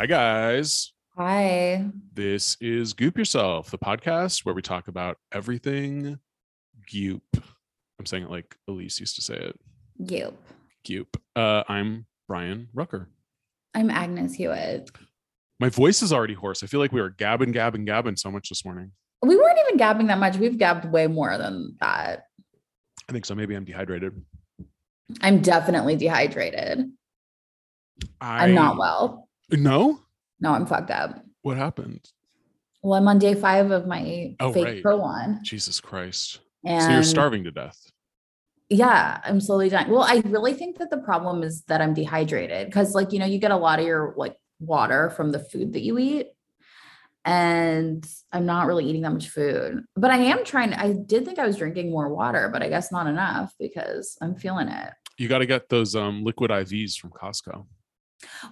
Hi, guys. Hi. This is Goop Yourself, the podcast where we talk about everything goop. I'm saying it like Elise used to say it. Goop. Goop. Uh, I'm Brian Rucker. I'm Agnes Hewitt. My voice is already hoarse. I feel like we were gabbing, gabbing, gabbing so much this morning. We weren't even gabbing that much. We've gabbed way more than that. I think so. Maybe I'm dehydrated. I'm definitely dehydrated. I, I'm not well. No? No, I'm fucked up. What happened? Well, I'm on day five of my Oh, fake right. Prolon. Jesus Christ. And so you're starving to death. Yeah, I'm slowly dying. Well, I really think that the problem is that I'm dehydrated because, like, you know, you get a lot of your like water from the food that you eat. And I'm not really eating that much food, but I am trying. I did think I was drinking more water, but I guess not enough because I'm feeling it. You got to get those um, liquid IVs from Costco.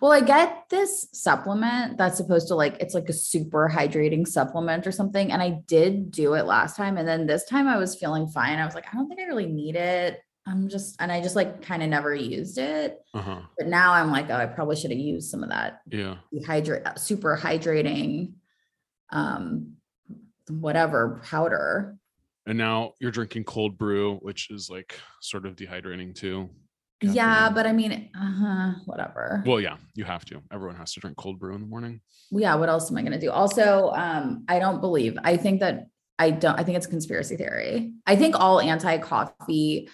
Well, I get this supplement that's supposed to like it's like a super hydrating supplement or something. And I did do it last time. And then this time I was feeling fine. I was like, I don't think I really need it. I'm just and I just like kind of never used it. Uh huh. But now I'm like, oh, I probably should have used some of that Yeah. dehydrate super hydrating um whatever powder. And now you're drinking cold brew, which is like sort of dehydrating too. Yeah, but I mean, uh-huh, whatever. Well, yeah, you have to. Everyone has to drink cold brew in the morning. yeah what else am i going to do also um i don't believe i think that i don't i think it's a conspiracy theory i think all anti-coffee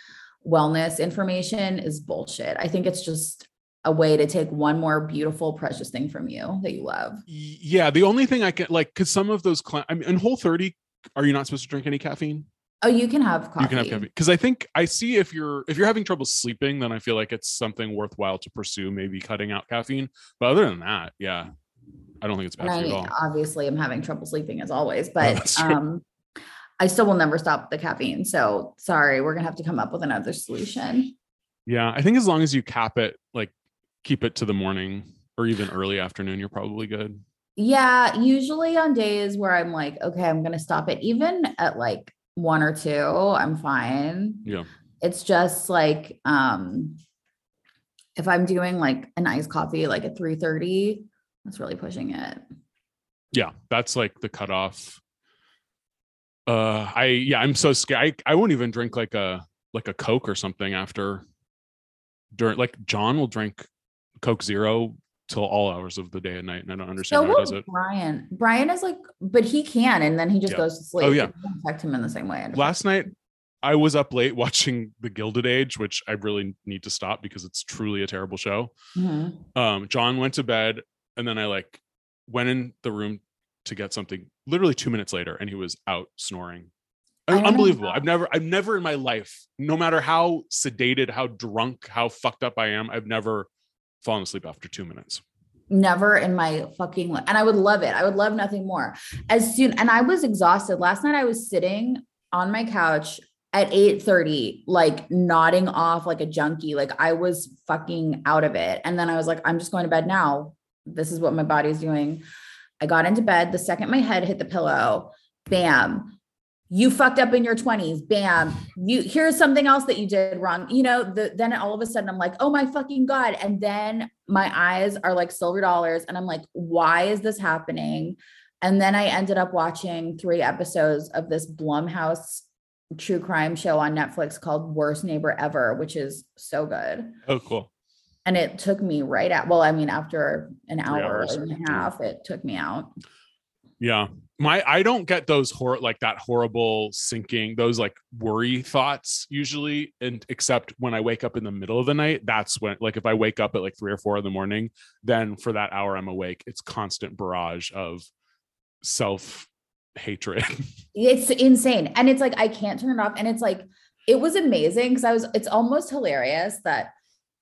wellness information is bullshit i think it's just a way to take one more beautiful precious thing from you that you love Yeah, the only thing I can like, because some of those, cli- I mean, in Whole 30, are you not supposed to drink any caffeine? Oh you can have coffee You can have caffeine because I think I see if you're if you're having trouble sleeping, then I feel like it's something worthwhile to pursue, maybe cutting out caffeine. But other than that, yeah, I don't think it's bad and for you i at all. obviously am having trouble sleeping as always but true. um i still will never stop the caffeine so sorry we're gonna have to come up with another solution Yeah, I think as long as you cap it, like keep it to the morning or even early afternoon, you're probably good. Yeah, usually on days where I'm like, okay, I'm gonna stop it, even at like one or two, I'm fine. Yeah. It's just like um if I'm doing like an iced coffee like at 3:30, that's really pushing it. Yeah, that's like the cutoff. Uh, I yeah, I'm so scared. I, I won't even drink like a like a Coke or something after. During like John will drink Coke Zero till all hours of the day and night, and I don't So understand how he does it. Brian. Brian is like, but he can, and then he just Yeah. goes to sleep. Oh, yeah. Affect him in the same way. Last night, I was up late watching The Gilded Age, which I really need to stop because it's truly a terrible show. Mhm. um john went to bed and then i like went in the room to get something literally two minutes later and he was out snoring I don't know unbelievable i've never i've never in my life no matter how sedated how drunk how fucked up i am i've never fallen asleep after two minutes never in my fucking life. And I would love it. I would love nothing more. As soon and I was exhausted. Last night I was sitting on my couch at 8:30 like nodding off like a junkie. Like I was fucking out of it. And then I was like I'm just going to bed now. This is what my body's doing. I got into bed. The second my head hit the pillow, bam. You fucked up in your 20s. Bam. You here's something else that you did wrong. You know, the, then all of a sudden I'm like, oh my fucking God. And then my eyes are like silver dollars. And I'm like, why is this happening? And then I ended up watching three episodes of this Blumhouse true crime show on Netflix called Worst Neighbor Ever, which is so good. Oh, cool. And it took me right out. Well, I mean, after an hour and a half, it took me out. Yeah. My I don't get those hor like that horrible sinking, those like worry thoughts usually, and except when I wake up in the middle of the night, that's when like if I wake up at like three or four in the morning, then for that hour I'm awake. It's constant barrage of self hatred. It's insane. And it's like I can't turn it off. And it's like it was amazing because I was it's almost hilarious that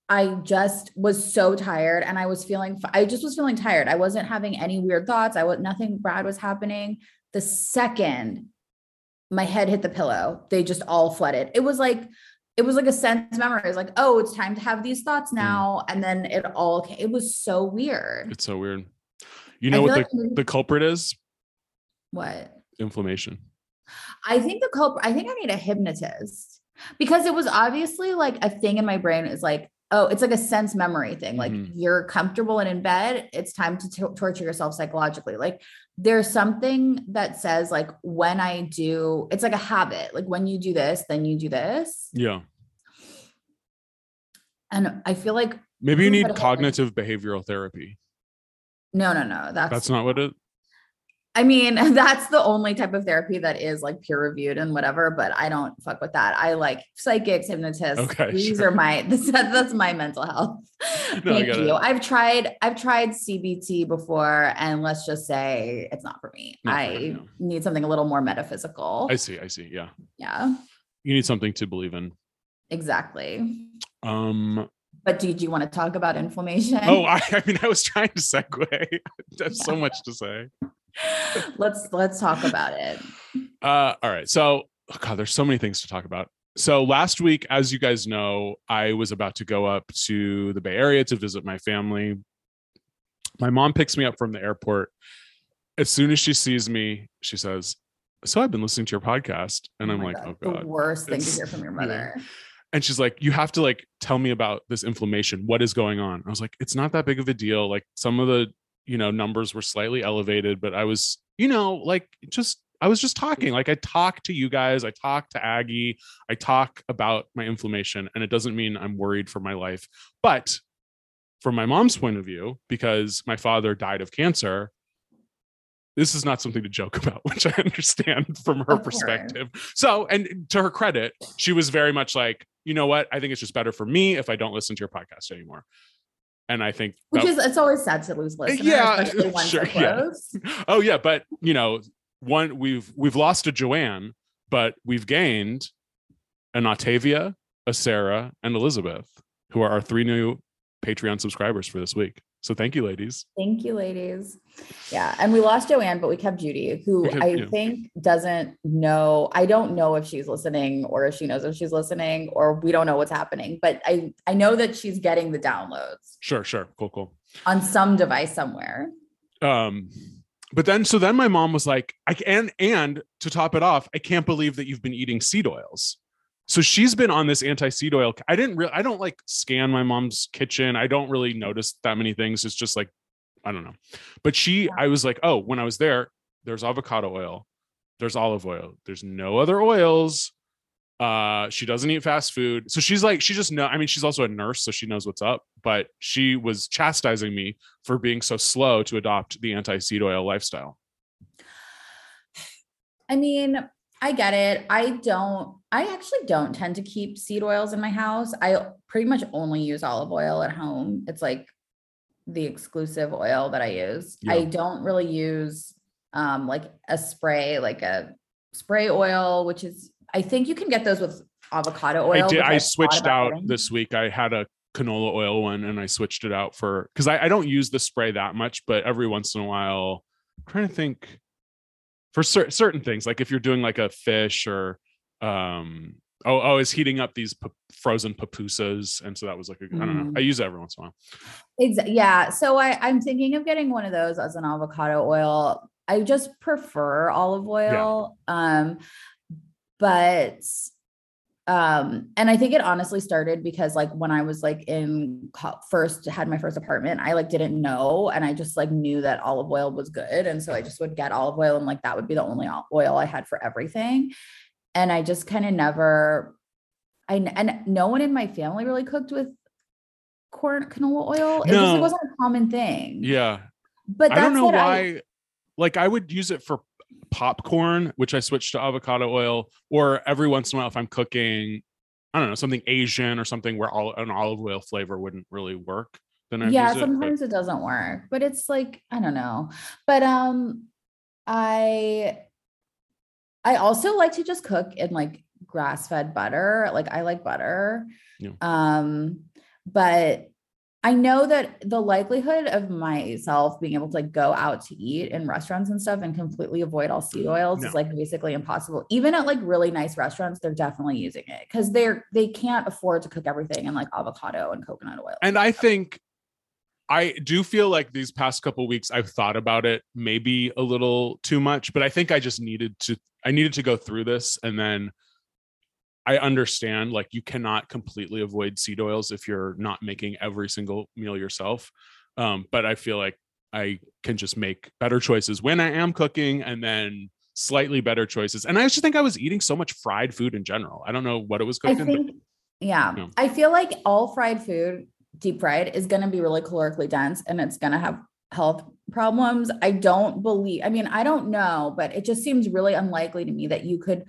I just was so tired and I was feeling I just was feeling tired. I wasn't having any weird thoughts. I was nothing bad was happening. The second my head hit the pillow, they just all flooded. It was like it was like a sense memory. It was like, oh, it's time to have these thoughts hmm. now. And then it all came. It was so weird. It's so weird. You know what feel the, like the culprit is? what? Inflammation. I think the culprit, I think I need a hypnotist because it was obviously like a thing in my brain is like, oh, it's like a sense memory thing. Like Mhm. you're comfortable and in bed, it's time to to- torture yourself psychologically. Like there's something that says like when I do, it's like a habit. Like when you do this, then you do this. Yeah. And I feel like Maybe you need cognitive behavioral therapy. no, no, no. That's That's not what it I mean, that's the only type of therapy that is like peer reviewed and whatever, but I don't fuck with that. I like psychics, hypnotists. Okay, These sure. are my this, that's my mental health. No, Thank you. I've tried I've tried CBT before and let's just say it's not for me. Not I no. need something a little more metaphysical. I see, I see. Yeah. yeah, You need something to believe in. exactly. Um But do, do you want to talk about inflammation? oh I, I mean I was trying to segue. There's so much to say. let's let's talk about it. Uh, all right. So, oh God, there's so many things to talk about. So, last week, as you guys know, I was about to go up to the Bay Area to visit my family. My mom picks me up from the airport. As soon as she sees me, she says, So, I've been listening to your podcast. And Oh I'm like, God, Oh, God. the worst thing to hear from your yeah. mother. And she's like, You have to like tell me about this inflammation. What is going on? I was like, It's not that big of a deal. Like, some of the, you know, numbers were slightly elevated, but I was, you know, like just, I was just talking. Like, I talk to you guys, I talk to Aggie, I talk about my inflammation, and it doesn't mean I'm worried for my life. But from my mom's point of view, because my father died of cancer, this is not something to joke about, which I understand from her perspective. So, and to her credit, she was very much like, you know what? I think it's just better for me if I don't listen to your podcast anymore. And I think, Which is it's always sad to lose listeners, Yeah, sure, yeah. oh yeah, but you know, one we've we've lost a Joanne, but we've gained an Octavia, a Sarah, and Elizabeth, who are our three new Patreon subscribers for this week. So thank you, ladies. Thank you, ladies. Yeah. And we lost Joanne, but we kept Judy, who kept- I think doesn't know. I don't know if she's listening or if she knows if she's listening, or we don't know what's happening. But I I know that she's getting the downloads Sure, sure, cool, cool. on some device somewhere. um but then so then my mom was like i can and to top it off i can't believe that you've been eating seed oils so she's been on this anti-seed oil i didn't really i don't like scan my mom's kitchen. I don't really notice that many things. It's just like i don't know. But she i was like oh when i was there there's avocado oil there's olive oil there's no other oils. Uh she doesn't eat fast food. So she's like she just know i mean she's also a nurse so she knows what's up but she was chastising me for being so slow to adopt the anti-seed oil lifestyle. I mean, I get it. I don't, I actually don't tend to keep seed oils in my house. I pretty much only use olive oil at home. It's like the exclusive oil that I use. I don't really use um like a spray, like a spray oil, which is I think you can get those with avocado oil. i did i switched out this week i had a canola oil one and i switched it out for because I, I don't use the spray that much but every once in a while i'm trying to think for cer- certain things like if you're doing like a fish or um oh oh is heating up these pu- frozen pupusas and so that was like I don't know Mm. i use it every once in a while Exa- yeah. So I, I'm thinking of getting one of those as an avocado oil. I just prefer olive oil. Um, but um and i think it honestly started because like when i was like in co- first had my first apartment i like didn't know and i just like knew that olive oil was good and so i just would get olive oil and like that would be the only oil i had for everything and i just kind of never i and no one in my family really cooked with corn canola oil it just No. like, wasn't a common thing Yeah. but I don't that's know what why. I, like I would use it for popcorn, which I switch to avocado oil, or every once in a while if I'm cooking, I don't know, something Asian or something where all an olive oil flavor wouldn't really work. Then I yeah use it, but- sometimes it doesn't work but it's like i don't know but um i i also like to just cook in like grass-fed butter like i like butter Yeah. um but i know that the likelihood of myself being able to like go out to eat in restaurants and stuff and completely avoid all seed mm, oils No. is like basically impossible even at like really nice restaurants they're definitely using it because they're they can't afford to cook everything in like avocado and coconut oil and I think I do feel like these past couple weeks I've thought about it maybe a little too much, but I think I just needed to I needed to go through this and then I understand like you cannot completely avoid seed oils if you're not making every single meal yourself. Um, but I feel like I can just make better choices when I am cooking and then slightly better choices. And I just think I was eating so much fried food in general. I don't know what it was I cooked but- think, yeah, Yeah. I feel like all fried food, deep fried, is going to be really calorically dense and it's going to have health problems. I don't believe, I mean, I don't know, but it just seems really unlikely to me that you could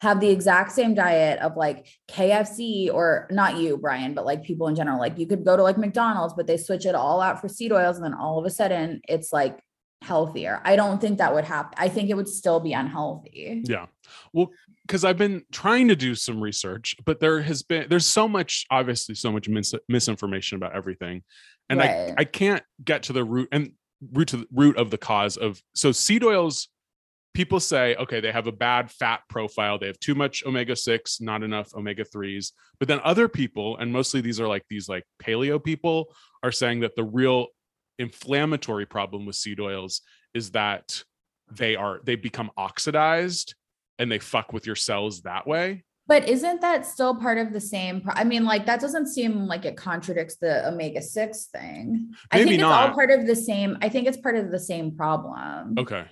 have the exact same diet of like KFC or not you, Brian, but like people in general. Like you could go to like McDonald's, but they switch it all out for seed oils and then all of a sudden it's like healthier. I don't think that would happen. I think it would still be unhealthy. Yeah. Well, because I've been trying to do some research, but there has been there's so much obviously so much mis- misinformation about everything, and Right. I I can't get to the root and root to the root of the cause of so seed oils. People say okay they have a bad fat profile, they have too much omega six, not enough omega threes. But then other people, and mostly these are like these like paleo people, are saying that the real inflammatory problem with seed oils is that they are they become oxidized and they fuck with your cells that way. But isn't that still part of the same? Pro- I mean, like that doesn't seem like it contradicts the omega six thing. I Maybe think it's not. all part of the same. I think it's part of the same problem Okay.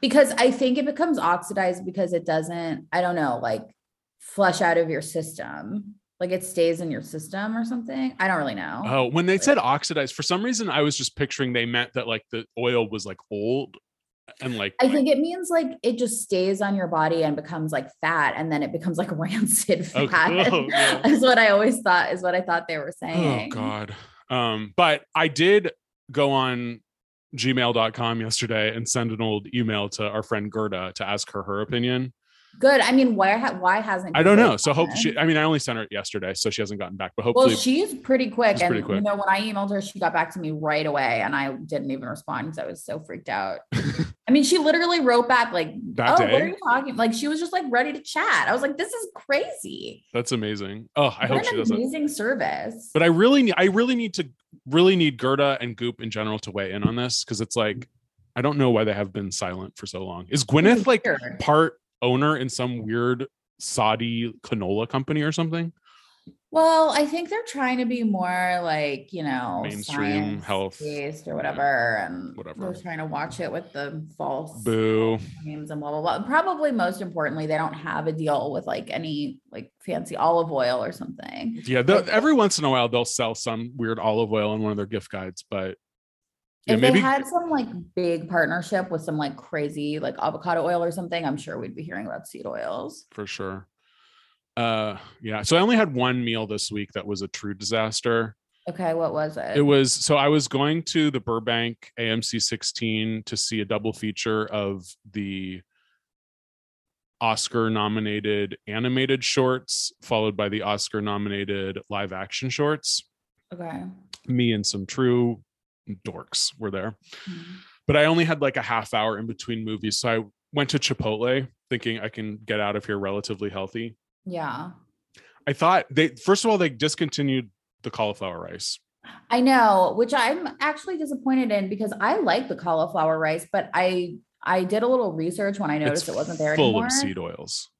Because I think it becomes oxidized because it doesn't. I don't know, like flush out of your system. Like it stays in your system or something. I don't really know. Oh, when they said oxidized, for some reason I was just picturing they meant that like the oil was like old and like I think it means like it just stays on your body and becomes like fat, and then it becomes like rancid Okay. fat. Oh, yeah. Is what I always thought. Is what I thought they were saying. oh saying. god. Um, but I did go on gmail.com yesterday and send an old email to our friend Gerda to ask her her opinion. Good. I mean, why ha- why hasn't I don't know. So hope she? I mean I only sent her yesterday, so she hasn't gotten back, but hopefully Well, she's pretty quick, She's and pretty quick. you know when I emailed her, she got back to me right away, and I didn't even respond because I was so freaked out. I mean, she literally wrote back like, That "Oh, what are you talking?" Like she was just like ready to chat. I was like, "This is crazy." that's amazing. Oh, I what hope an she doesn't. amazing service. but I really need I really need to really need Gerda and Goop in general to weigh in on this because it's like I don't know why they have been silent for so long. Is Gwyneth like part owner in some weird Saudi canola company or something? Well, I think they're trying to be more like, you know, Mainstream health. based or whatever. And Whatever. they're trying to watch it with the false Boo. names and blah blah blah. Probably most importantly, they don't have a deal with like any like fancy olive oil or something. Yeah, they'll- every once in a while they'll sell some weird olive oil in one of their gift guides, but yeah, if maybe they had some like big partnership with some like crazy like avocado oil or something, I'm sure we'd be hearing about seed oils. for sure. Uh yeah, so I only had one meal this week that was a true disaster. Okay, what was it? It was so I was going to the Burbank AMC 16 to see a double feature of the Oscar nominated animated shorts, followed by the Oscar nominated live action shorts. okay. Me and some true dorks were there, Mhm. but I only had like a half hour in between movies. So I went to Chipotle thinking I can get out of here relatively healthy. Yeah. I thought they, first of all, they discontinued the cauliflower rice. I know, which I'm actually disappointed in because I like the cauliflower rice, but I I did a little research when I noticed It's it wasn't there full anymore. of seed oils.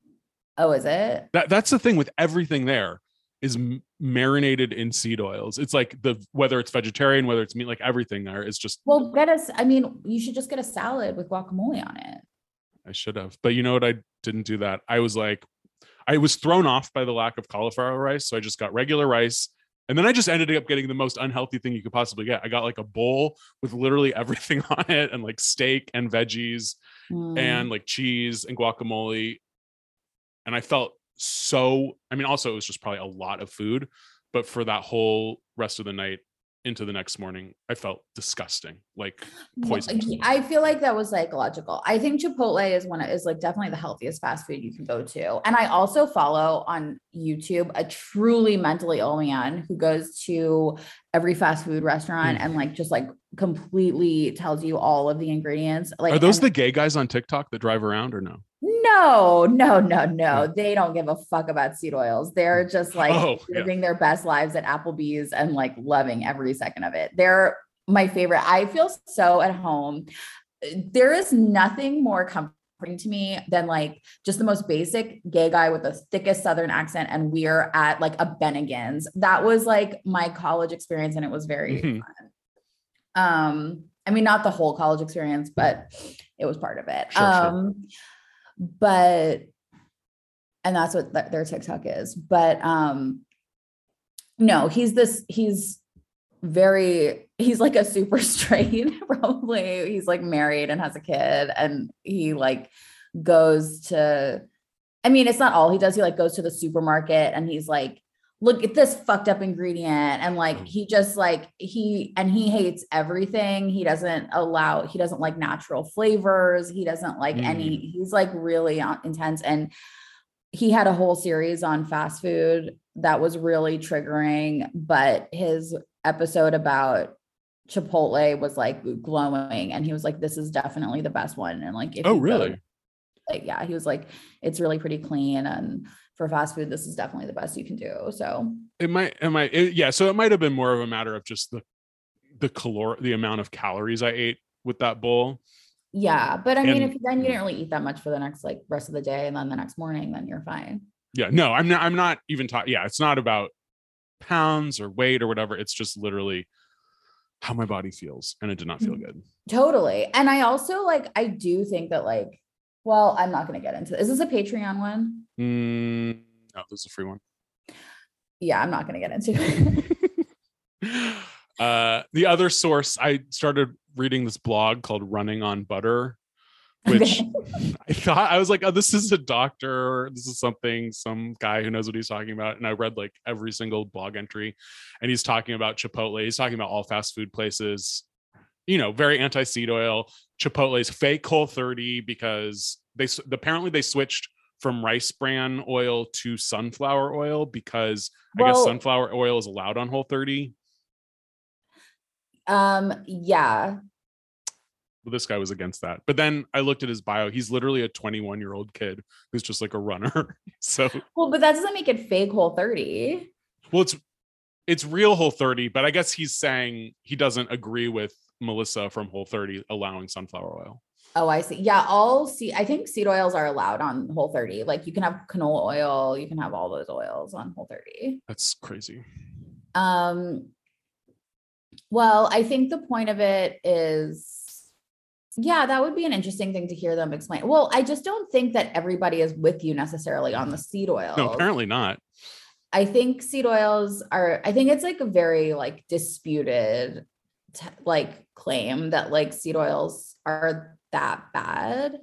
Oh, is it? That that's the thing with everything there is marinated in seed oils. It's like the whether it's vegetarian, whether it's meat, like everything there is just. Well, get us. I mean, you should just get a salad with guacamole on it. I should have, but you know what? I didn't do that. I was like, I was thrown off by the lack of cauliflower rice, so I just got regular rice. And then I just ended up getting the most unhealthy thing you could possibly get. I got like a bowl with literally everything on it and like steak and veggies Mm. and like cheese and guacamole. And I felt so, I mean, also it was just probably a lot of food, but for that whole rest of the night into the next morning, I felt disgusting, like Well, poisoned. I feel like that was psychological. I think Chipotle is one of, is like definitely the healthiest fast food you can go to. And I also follow on YouTube a truly mentally ill man who goes to every fast food restaurant Mm. and like just like completely tells you all of the ingredients. Like Are those and- the gay guys on TikTok that drive around or no? No, no, no, no. They don't give a fuck about seed oils. They're just like Oh, yeah. living their best lives at Applebee's and like loving every second of it. They're my favorite. I feel so at home. There is nothing more comforting to me than like just the most basic gay guy with the thickest southern accent and we're at like a Bennigan's. That was like my college experience and it was very Mhm. fun. Um I mean not the whole college experience but it was part of it. Sure, sure. But and that's what their TikTok is. But um no, he's this he's very he's like a super straight probably he's like married and has a kid and he like goes to I mean it's not all he does he like goes to the supermarket and he's like look at this fucked up ingredient and like Mm. he just like he and he hates everything he doesn't allow he doesn't like natural flavors he doesn't like any he's like really uh, intense and he had a whole series on fast food that was really triggering but his episode about chipotle was like glowing and he was like this is definitely the best one and like if Oh, you go- really? like yeah he was like it's really pretty clean and for fast food this is definitely the best you can do so It might, it might, it- yeah. So it might have been more of a matter of just the the calor, the amount of calories I ate with that bowl. yeah but i mean And- if then you didn't really eat that much for the next like rest of the day and then the next morning then you're fine Yeah, no, I'm not. I'm not even talking. Yeah, it's not about pounds or weight or whatever. It's just literally how my body feels, and it did not feel Mhm. good. totally and i also like i do think that like well i'm not going to get into this. is this a patreon one Mm, no, this is a free one. yeah i'm not going to get into it uh, the other source, I started reading this blog called "Running on Butter," which Okay. I thought I was like, oh, this is a doctor. This is something, some guy who knows what he's talking about. And I read like every single blog entry, and he's talking about Chipotle. He's talking about all fast food places. You know, very anti seed oil. Chipotle's fake Whole 30 because they apparently they switched from rice bran oil to sunflower oil because I guess sunflower oil is allowed on Whole 30. um yeah But this guy was against that. But then I looked at his bio. He's literally a 21 year old kid who's just like a runner. so well but that doesn't make it fake whole 30 Well, it's it's real Whole 30, but I guess he's saying he doesn't agree with Melissa from Whole 30 allowing sunflower oil. Oh, I see. Yeah, all see. I think seed oils are allowed on Whole 30. Like you can have canola oil, you can have all those oils on Whole 30. That's crazy. Um, well, I think the point of it is, yeah, that would be an interesting thing to hear them explain. Well, I just don't think that everybody is with you necessarily on the seed oils. No, apparently not. I think seed oils are, I think it's like a very like disputed t- like claim that like seed oils are that bad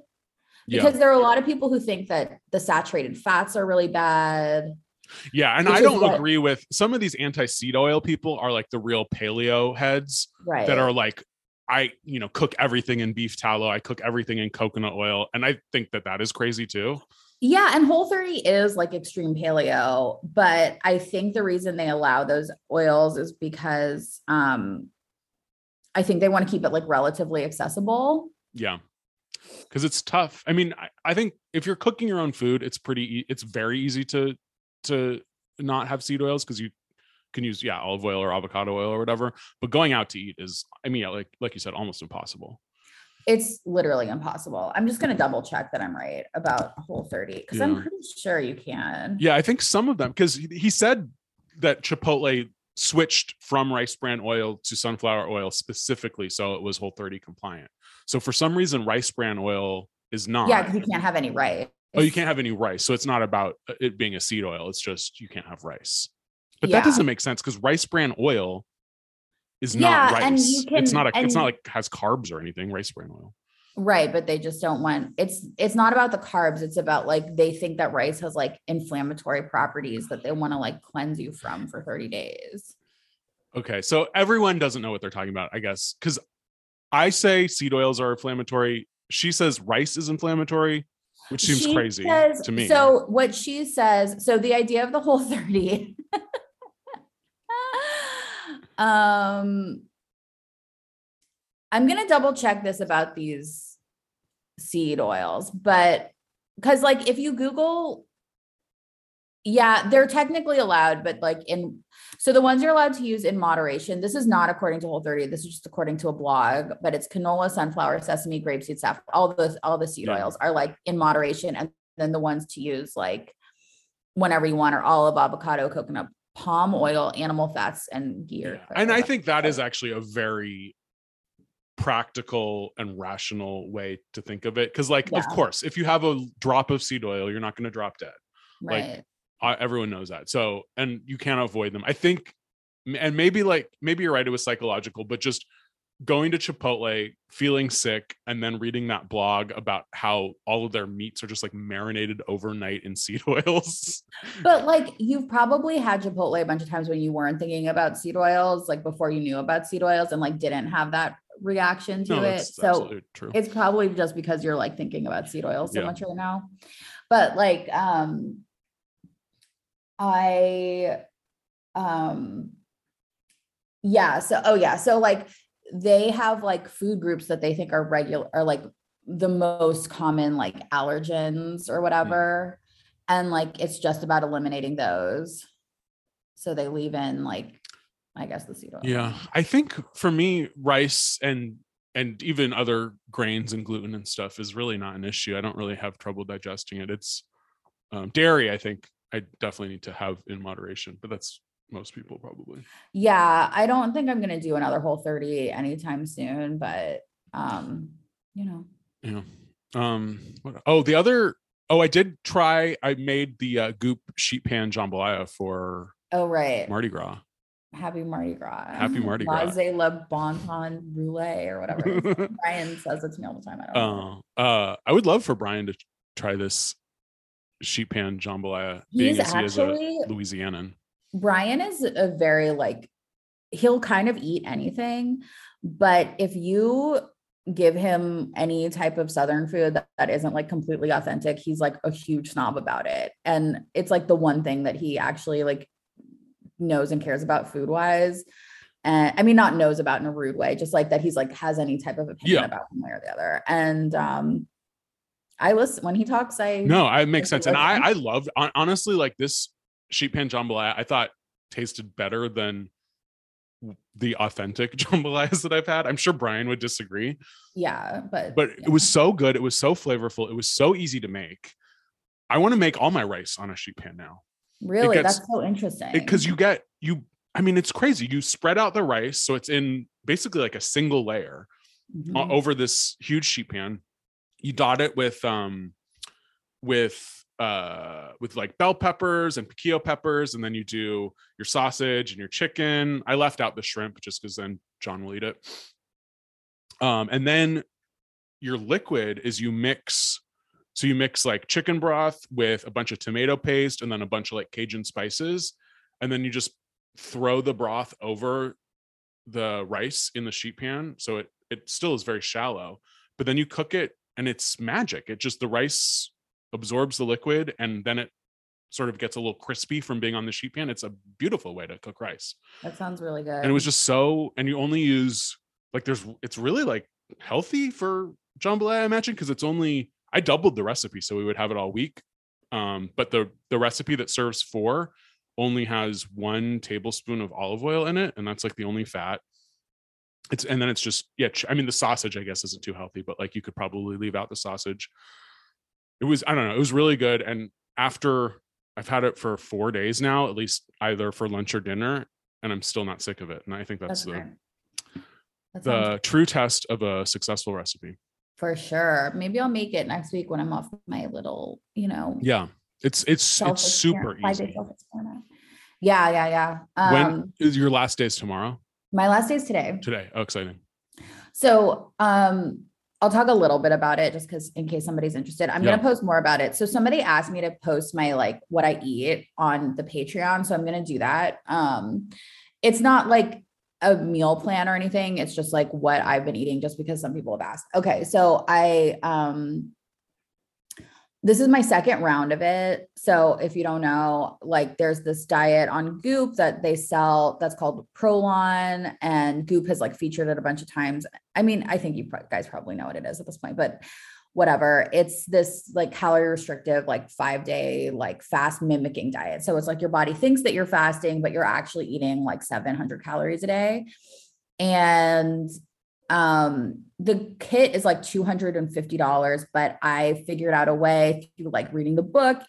Yeah. because there are a lot of people who think that the saturated fats are really bad. Yeah. And Which I don't what- agree with some of these anti seed oil people are like the real paleo heads Right. that are like, I, you know, cook everything in beef tallow. I cook everything in coconut oil. And I think that that is crazy too. Yeah, and Whole 30 is like extreme paleo, but I think the reason they allow those oils is because um I think they want to keep it like relatively accessible. Yeah. Cause it's tough. I mean, I, I think if you're cooking your own food, it's pretty, e- it's very easy to, to not have seed oils because you can use, yeah, olive oil or avocado oil or whatever. But going out to eat is, I mean, yeah, like, like you said, almost impossible. It's literally impossible. I'm just gonna double check that I'm right about Whole 30 because I'm pretty sure you can. Yeah, I think some of them because he said that Chipotle switched from rice bran oil to sunflower oil specifically so it was Whole 30 compliant. So for some reason, rice bran oil is not. Yeah, because you can't have any rice Oh, you can't have any rice. So it's not about uh, it being a seed oil. It's just you can't have rice. But Yeah. that doesn't make sense because rice bran oil is Yeah, not rice. you it's not a, it's not like has carbs or anything, rice bran oil. Right, but they just don't want it's it's not about the carbs, it's about like they think that rice has like inflammatory properties that they want to like cleanse you from for 30 days. Okay. So everyone doesn't know what they're talking about, I guess. Because I say seed oils are inflammatory. She says rice is inflammatory, which seems She crazy says- to me. So what she says, so the idea of the whole 30 um I'm going to double check this about these seed oils, but cuz like if you google yeah, they're technically allowed, but like in so the ones you're allowed to use in moderation. This is not according to Whole 30. This is just according to a blog, but it's canola, sunflower, sesame, grapeseed, saffron. All the all the seed Yeah. oils are like in moderation, and then the ones to use like whenever you want are olive, avocado, coconut, palm oil, animal fats, and gear. Yeah. And I think that is actually a very practical and rational way to think of it. Because, like, of course, if you have a drop of seed oil, you're not going to drop dead. like, right. uh, everyone knows that so and you can't avoid them i think and maybe like maybe you're right it was psychological but just going to chipotle feeling sick and then reading that blog about how all of their meats are just like marinated overnight in seed oils But like you've probably had Chipotle a bunch of times when you weren't thinking about seed oils, like before you knew about seed oils and like didn't have that reaction to no it. So it's probably just because you're like thinking about seed oils so Yeah. much right now. But like um I um yeah, so oh yeah, so like they have like food groups that they think are regular are like the most common like allergens or whatever. And like it's just about eliminating those. So they leave in like I guess the seed oil. yeah i think for me rice and and even other grains and gluten and stuff is really not an issue i don't really have trouble digesting it it's um, dairy i think i definitely need to have in moderation but that's most people probably Yeah, I don't think I'm gonna do another whole 30 anytime soon, but um, you know, Yeah. Um. What, oh, the other. Oh, I did try. I made the uh, goop sheet pan jambalaya for oh right. Mardi Gras. Happy Mardi Gras. Happy Mardi Gras. Laissez le bon ton roulette or whatever. Brian says it to me all the time. I don't know. Uh, uh, I would love for Brian to try this sheet pan jambalaya, being He's as he is a actually Louisianan. Brian is a very like he'll kind of eat anything, but if you give him any type of southern food that, that isn't like completely authentic, he's like a huge snob about it. And it's like the one thing that he actually like knows and cares about food wise. And I mean not knows about in a rude way, just like that he's like has any type of opinion Yeah. about one way or the other. And um I listen when he talks, I No, it makes sense, and I. I loved hon- honestly like this sheet pan jambalaya. I thought tasted better than the authentic jambalayas that I've had. I'm sure Brian would disagree. yeah, but but yeah. it was so good. It was so flavorful. It was so easy to make. I want to make all my rice on a sheet pan now really gets- that's so interesting. because you get you. I mean, it's crazy. You spread out the rice so it's in basically like a single layer o- Mhm. over this huge sheet pan. You dot it with um with uh with like bell peppers and piquillo peppers, and then you do your sausage and your chicken. I left out the shrimp just because then John will eat it. Um, and then your liquid is you mix so you mix like chicken broth with a bunch of tomato paste and then a bunch of like Cajun spices, and then you just throw the broth over the rice in the sheet pan. So it it still is very shallow, but then you cook it and it's magic. It just the rice absorbs the liquid and then it sort of gets a little crispy from being on the sheet pan. It's a beautiful way to cook rice. That sounds really good. And it was just so and you only use like there's it's really like healthy for jambalaya, I imagine, because it's only I doubled the recipe so we would have it all week. Um, but the the recipe that serves four only has one tablespoon of olive oil in it, and that's like the only fat. it's and then it's just yeah. I mean, the sausage I guess isn't too healthy, but like you could probably leave out the sausage. It was I don't know. It was really good, and after I've had it for four days now, at least either for lunch or dinner, and I'm still not sick of it. And I think that's, That's the great. That sounds the true test of a successful recipe. for sure. Maybe I'll make it next week when I'm off my little, you know, Yeah, it's it's it's super easy. Yeah, yeah, yeah. Um, when is your last days tomorrow? my last day is today. Today. Oh, exciting. So um I'll talk a little bit about it just because in case somebody's interested. I'm Yeah. gonna post more about it. So somebody asked me to post my like what I eat on the Patreon. So I'm gonna do that. Um it's not like a meal plan or anything. It's just like what I've been eating just because some people have asked. Okay. So I um this is my second round of it. So if you don't know, like there's this diet on Goop that they sell that's called Prolon, and Goop has like featured it a bunch of times. I mean, I think you guys probably know what it is at this point, but whatever. It's this like calorie restrictive, like five day, like fast mimicking diet. So it's like your body thinks that you're fasting, but you're actually eating like 700 calories a day. And um the kit is like $250 but i figured out a way through like reading the book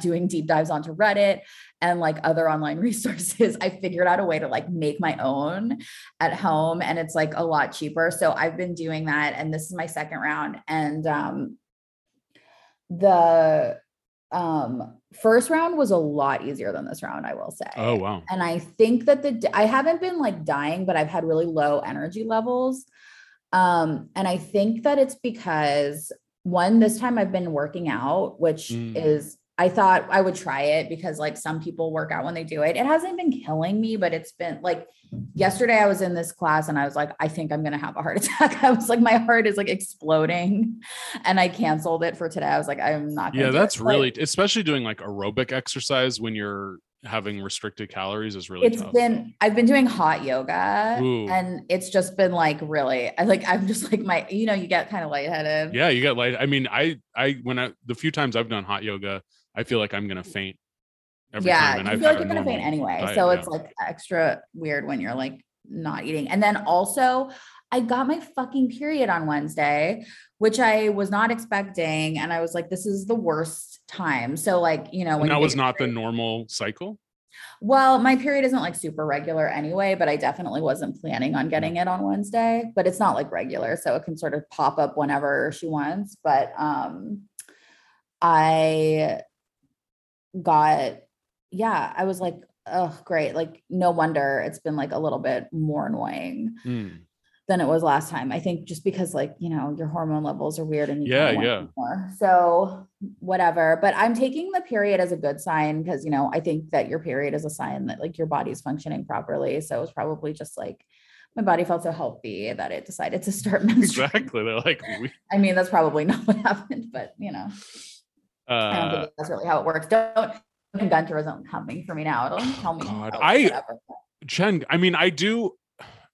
doing deep dives onto reddit and like other online resources i figured out a way to like make my own at home and it's like a lot cheaper. So i've been doing that and this is my second round and um the um first round was a lot easier than this round i will say Oh wow. and I think that the I haven't been like dying, but I've had really low energy levels. Um, and I think that it's because one, this time I've been working out, which Mm. is I thought I would try it because like some people work out when they do it. It hasn't been killing me, but it's been like yesterday I was in this class and I was like, I think I'm gonna have a heart attack. I was like, my heart is like exploding. And I canceled it for today. I was like, I'm not gonna Yeah, that's it. Like, really especially doing like aerobic exercise when you're having restricted calories is really it's tough. been i've been doing hot yoga Ooh. and it's just been like really I like i'm just like my you know you get kind of lightheaded yeah, you get light. I mean, I I when I the few times I've done hot yoga, I feel like I'm gonna faint every yeah time. And you I've feel like had you're gonna faint anyway diet, so yeah. it's like extra weird when you're like not eating and then also i got my fucking period on wednesday which i was not expecting and i was like this is the worst time so like you know when that was not the normal cycle. Well, my period isn't like super regular anyway, but I definitely wasn't planning on getting it on Wednesday, but it's not like regular, so it can sort of pop up whenever she wants, but um I got yeah, I was like, oh, great. Like no wonder it's been like a little bit more annoying Mm. than it was last time. I think just because like, you know, your hormone levels are weird and you Yeah, yeah. more. So whatever. But I'm taking the period as a good sign because you know, I think that your period is a sign that like your body's functioning properly. So it's probably just like my body felt so healthy that it decided to start menstruating. Exactly. They're like, we, I mean, that's probably not what happened, but you know, I don't think that's really how it works. Don't Gunter isn't coming for me now. It'll tell me. God, I- whatever. Jen, I mean, I do.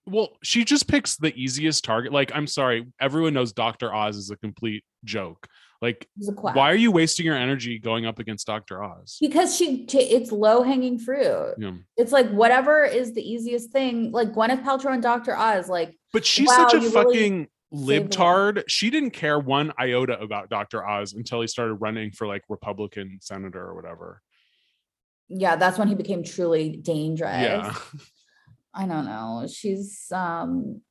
Well, she just picks the easiest target. Like, I'm sorry, everyone knows Dr. Oz is a complete joke. Like, He's a quack. why are you wasting your energy going up against Dr. Oz? Because she, it's low hanging fruit. Yeah. It's like whatever is the easiest thing. Like Gwyneth Paltrow and Dr. Oz. Like But she's Wow, such a you really libtard. She didn't care one iota about Dr. Oz until he started running for like Republican senator or whatever. yeah, that's when he became truly dangerous. Yeah. I don't know. She's um.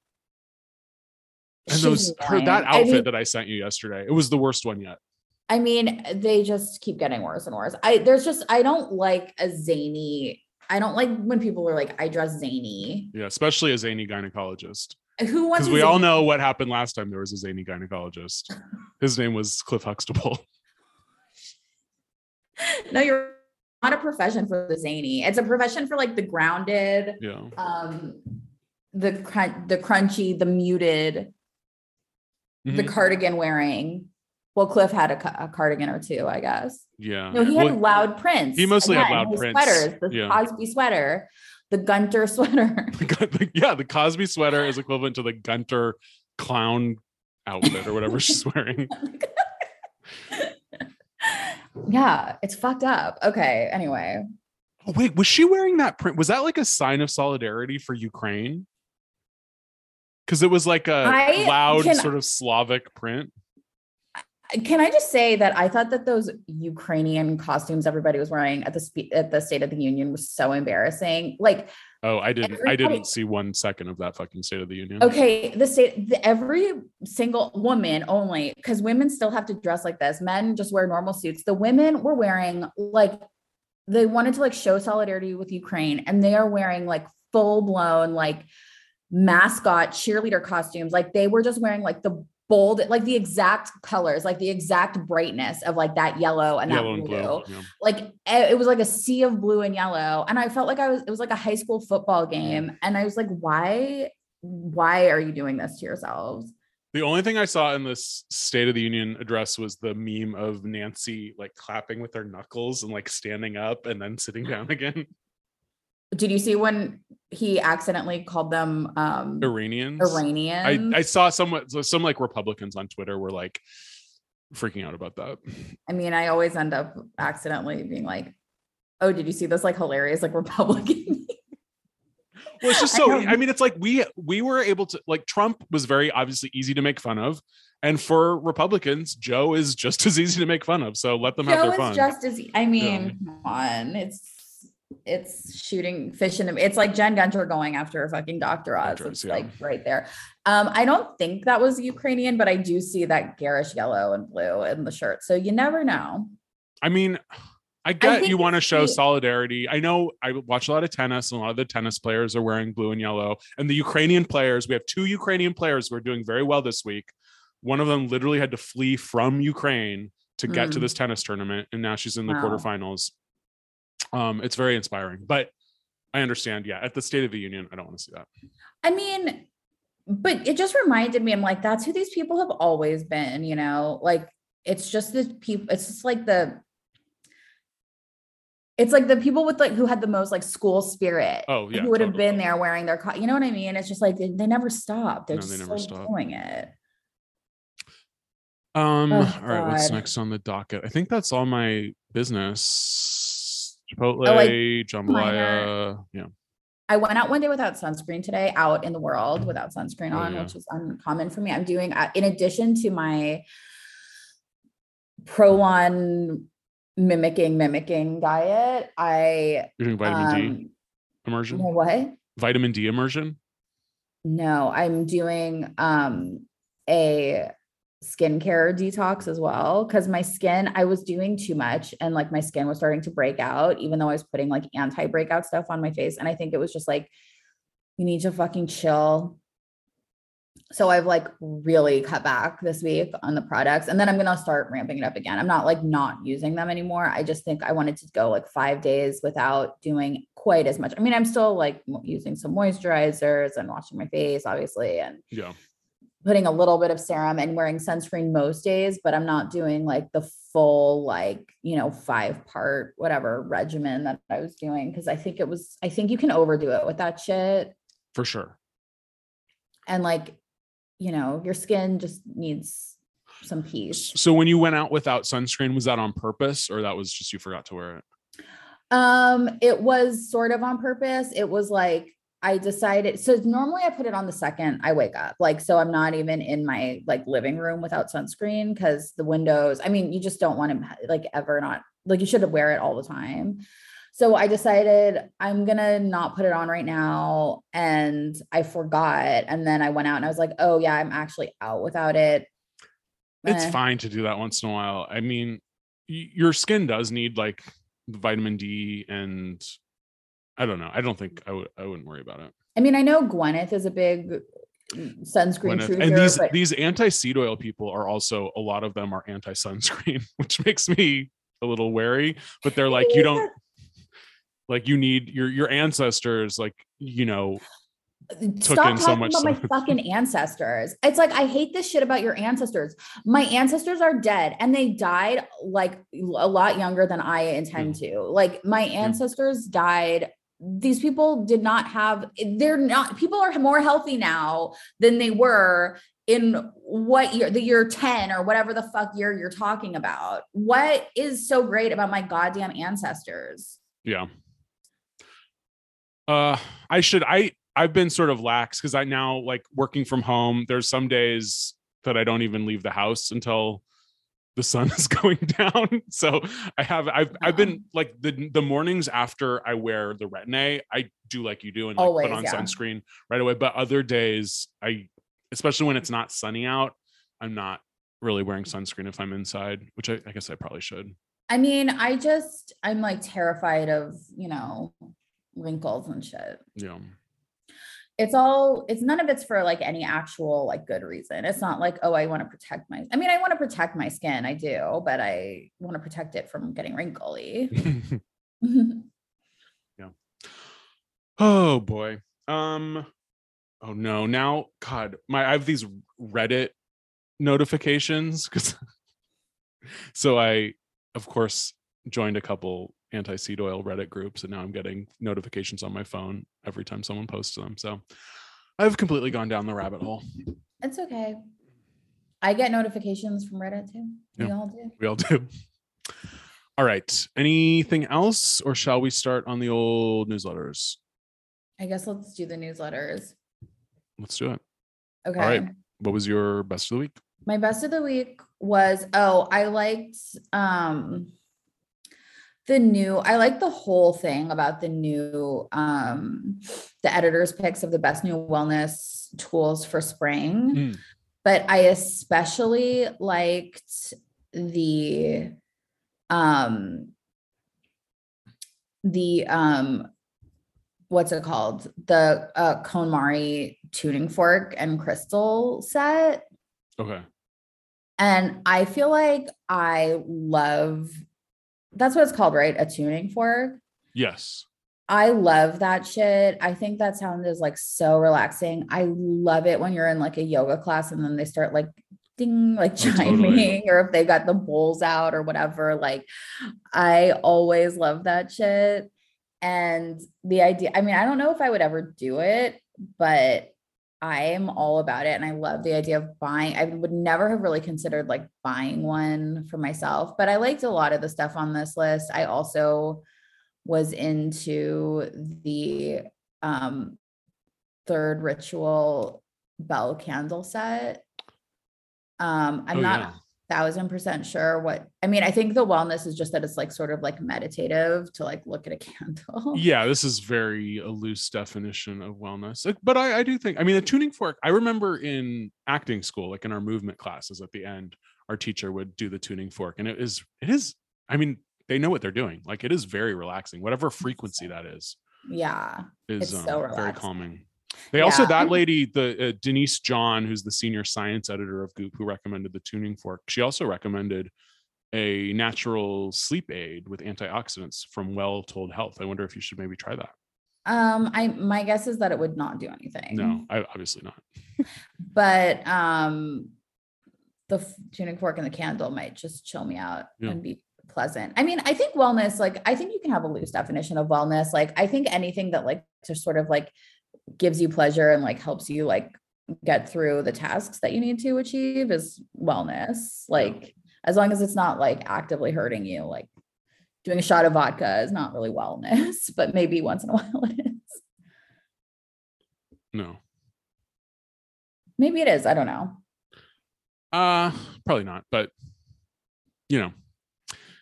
And those her that annoying. I outfit mean- that I sent you yesterday, it was the worst one yet. I mean, they just keep getting worse and worse. I there's just I don't like a zany. I don't like when people are like, I dress zany. Yeah, especially a zany gynecologist. Who wants? Because we all know what happened last time there was a zany gynecologist. His name was Cliff Huxtable. No, you're not a profession for the zany. It's a profession for like the grounded, Yeah. um, the crun- the crunchy, the muted, the Mhm. cardigan wearing. Well, Cliff had a, ca- a cardigan or two, I guess. Yeah. No, he had Well, loud prints. he mostly had Again, loud prints. Sweaters, the Yeah. Cosby sweater, the Gunter sweater. yeah, the Cosby sweater is equivalent to the Gunter clown outfit or whatever she's wearing. yeah, it's fucked up. Okay. Anyway, Oh, wait, was she wearing that print? Was that like a sign of solidarity for Ukraine? because it was like a I loud can- sort of Slavic print. Can I just say that I thought that those Ukrainian costumes everybody was wearing at the spe- at the State of the Union was so embarrassing. Like, Oh, I didn't. I didn't see one second of that fucking State of the Union. okay, the state, the, every single woman only, because women still have to dress like this. Men just wear normal suits. The women were wearing like they wanted to like show solidarity with Ukraine, and they are wearing like full blown like mascot cheerleader costumes. Like they were just wearing like the bold, like the exact colors, like the exact brightness of like that yellow and Yellow that and blue. blue. yeah. Like it was like a sea of blue and yellow. And I felt like I was, it was like a high school football game. And I was like, why, why are you doing this to yourselves? The only thing I saw in this State of the Union address was the meme of Nancy like clapping with her knuckles and like standing up and then sitting down again. Did you see when he accidentally called them um Iranians. Iranians? I, I saw some some like Republicans on Twitter were like freaking out about that. I mean, I always end up accidentally being like, oh, did you see this like hilarious like Republican? Well, it's just so know. I mean, it's like we we were able to like Trump was very obviously easy to make fun of. And for Republicans, Joe is just as easy to make fun of. So let them have Joe their is fun. just as I mean, come on. It's it's shooting fish in the it's like Jen Gunter going after a fucking Dr. Oz. Doctor It's yeah. like right there. Um, I don't think that was Ukrainian, but I do see that garish yellow and blue in the shirt. So you never know. I mean, I get think you want to show solidarity. I know I watch a lot of tennis, and a lot of the tennis players are wearing blue and yellow. And the Ukrainian players, we have two Ukrainian players who are doing very well this week. One of them literally had to flee from Ukraine to get to Mm. this tennis tournament, and now she's in the Wow. quarterfinals. Um, it's very inspiring, but I understand. Yeah, at the State of the Union, I don't want to see that. I mean, but it just reminded me, I'm like, that's who these people have always been, you know, like it's just the people, it's just like the it's like the people with like who had the most like school spirit Oh yeah, who would have been there wearing their co- you know what I mean? It's just like they, they never stop. They're No, just they never still stop. doing it. Um, Oh, all right, what's next on the docket? I think that's all my business. Chipotle, Oh, like, jambalaya. Yeah. I went out one day without sunscreen today, out in the world without sunscreen Oh, on, yeah. which is uncommon for me. I'm doing, uh, in addition to my Prolon mimicking, mimicking diet, I, You're doing vitamin D um, immersion. what? Vitamin D immersion. No, I'm doing um a skincare detox as well because my skin I was doing too much and like my skin was starting to break out even though I was putting like anti-breakout stuff on my face and I think it was just like you need to fucking chill. So I've like really cut back this week on the products and then I'm going to start ramping it up again. I'm not like not using them anymore. I just think I wanted to go like 5 days without doing quite as much. I mean, I'm still like using some moisturizers and washing my face obviously and Yeah. Putting a little bit of serum and wearing sunscreen most days, but I'm not doing like the full, like, you know, five part, whatever regimen that I was doing. Cause I think it was, I think you can overdo it with that shit. For sure. And like, you know, your skin just needs some peace. So when you went out without sunscreen, was that on purpose or that was just you forgot to wear it? Um, it was sort of on purpose. It was like I decided so normally I put it on the second I wake up. Like so I'm not even in my like living room without sunscreen because the windows, I mean, you just don't want to like ever not like you should wear it all the time. So I decided I'm gonna not put it on right now. And I forgot. And then I went out and I was like, oh yeah, I'm actually out without it. It's Eh. fine to do that once in a while. I mean, y- your skin does need like vitamin D and I don't know. I don't think I would I wouldn't worry about it. I mean, I know Gwyneth is a big mm, sunscreen Gwyneth- truther, and these but these anti seed oil people are also a lot of them are anti sunscreen, which makes me a little wary. But they're like, you don't like you need your your ancestors, like you know, Stop in so talking much about my fucking ancestors. It's like I hate this shit about your ancestors. My ancestors are dead and they died like a lot younger than I intend Mm. to. Like my ancestors died. These people did not have, they're not, people are more healthy now than they were in what year, the year 10 or whatever the fuck year you're talking about. What is so great about my goddamn ancestors? yeah. Uh, I should I I've been sort of lax because I now like working from home. There's some days that I don't even leave the house until the sun is going down. So I have I've I've been like the the mornings after I wear the retin-A, I do like you do and like Always, put on yeah. sunscreen right away. But other days, I especially when it's not sunny out, I'm not really wearing sunscreen if I'm inside, which I, I guess I probably should. I mean, I just I'm like terrified of, you know, wrinkles and shit. Yeah. It's all it's none of it's for like any actual like good reason. It's not like, oh, I want to protect my I mean, I want to protect my skin, I do, but I want to protect it from getting wrinkly. Yeah. Oh boy. Um oh no. Now God, my I have these Reddit notifications because so I of course joined a couple anti-seed oil Reddit groups and now I'm getting notifications on my phone every time someone posts them. So I've completely gone down the rabbit hole. it's okay. I get notifications from Reddit too. We Yeah. all do. We all do. All right. Anything else or shall we start on the old newsletters? I guess let's do the newsletters. Let's do it. Okay. All right. What was your best of the week? My best of the week was oh, I liked um the new I like the whole thing about the new um the editor's picks of the best new wellness tools for spring. Mm. But I especially liked the um the um what's it called? The uh KonMari tuning fork and crystal set. Okay. And I feel like I love that's what it's called, right? A tuning fork. Yes. I love that shit. I think that sound is like so relaxing. I love it when you're in like a yoga class and then they start like ding, like Oh, chiming, totally. or if they got the bowls out or whatever. Like, I always love that shit. And the idea, I mean, I don't know if I would ever do it, but I am all about it. And I love the idea of buying. I would never have really considered like buying one for myself, but I liked a lot of the stuff on this list. I also was into the um third ritual bell candle set. Um, I'm Oh, not yeah. Thousand percent sure what I mean. I think the wellness is just that it's like sort of like meditative to like look at a candle. Yeah, this is very a loose definition of wellness. But I, I do think, I mean, a tuning fork, I remember in acting school, like in our movement classes at the end, our teacher would do the tuning fork. And it is, it is, I mean, they know what they're doing. Like it is very relaxing, whatever frequency that is. Yeah. is It's um, so very calming. They also that lady, the uh, Denise John, who's the senior science editor of Goop, who recommended the tuning fork. She also recommended a natural sleep aid with antioxidants from Well Told Health. I wonder if you should maybe try that. Um, I my guess is that it would not do anything. No, I, obviously not. but um the tuning fork and the candle might just chill me out Yeah. and be pleasant i mean i think wellness like i think you can have a loose definition of wellness like i think anything that like just sort of like gives you pleasure and like helps you like get through the tasks that you need to achieve is wellness. Like as long as it's not like actively hurting you like doing a shot of vodka is not really wellness but maybe once in a while it is. No. maybe it is i don't know. Uh probably not, but you know,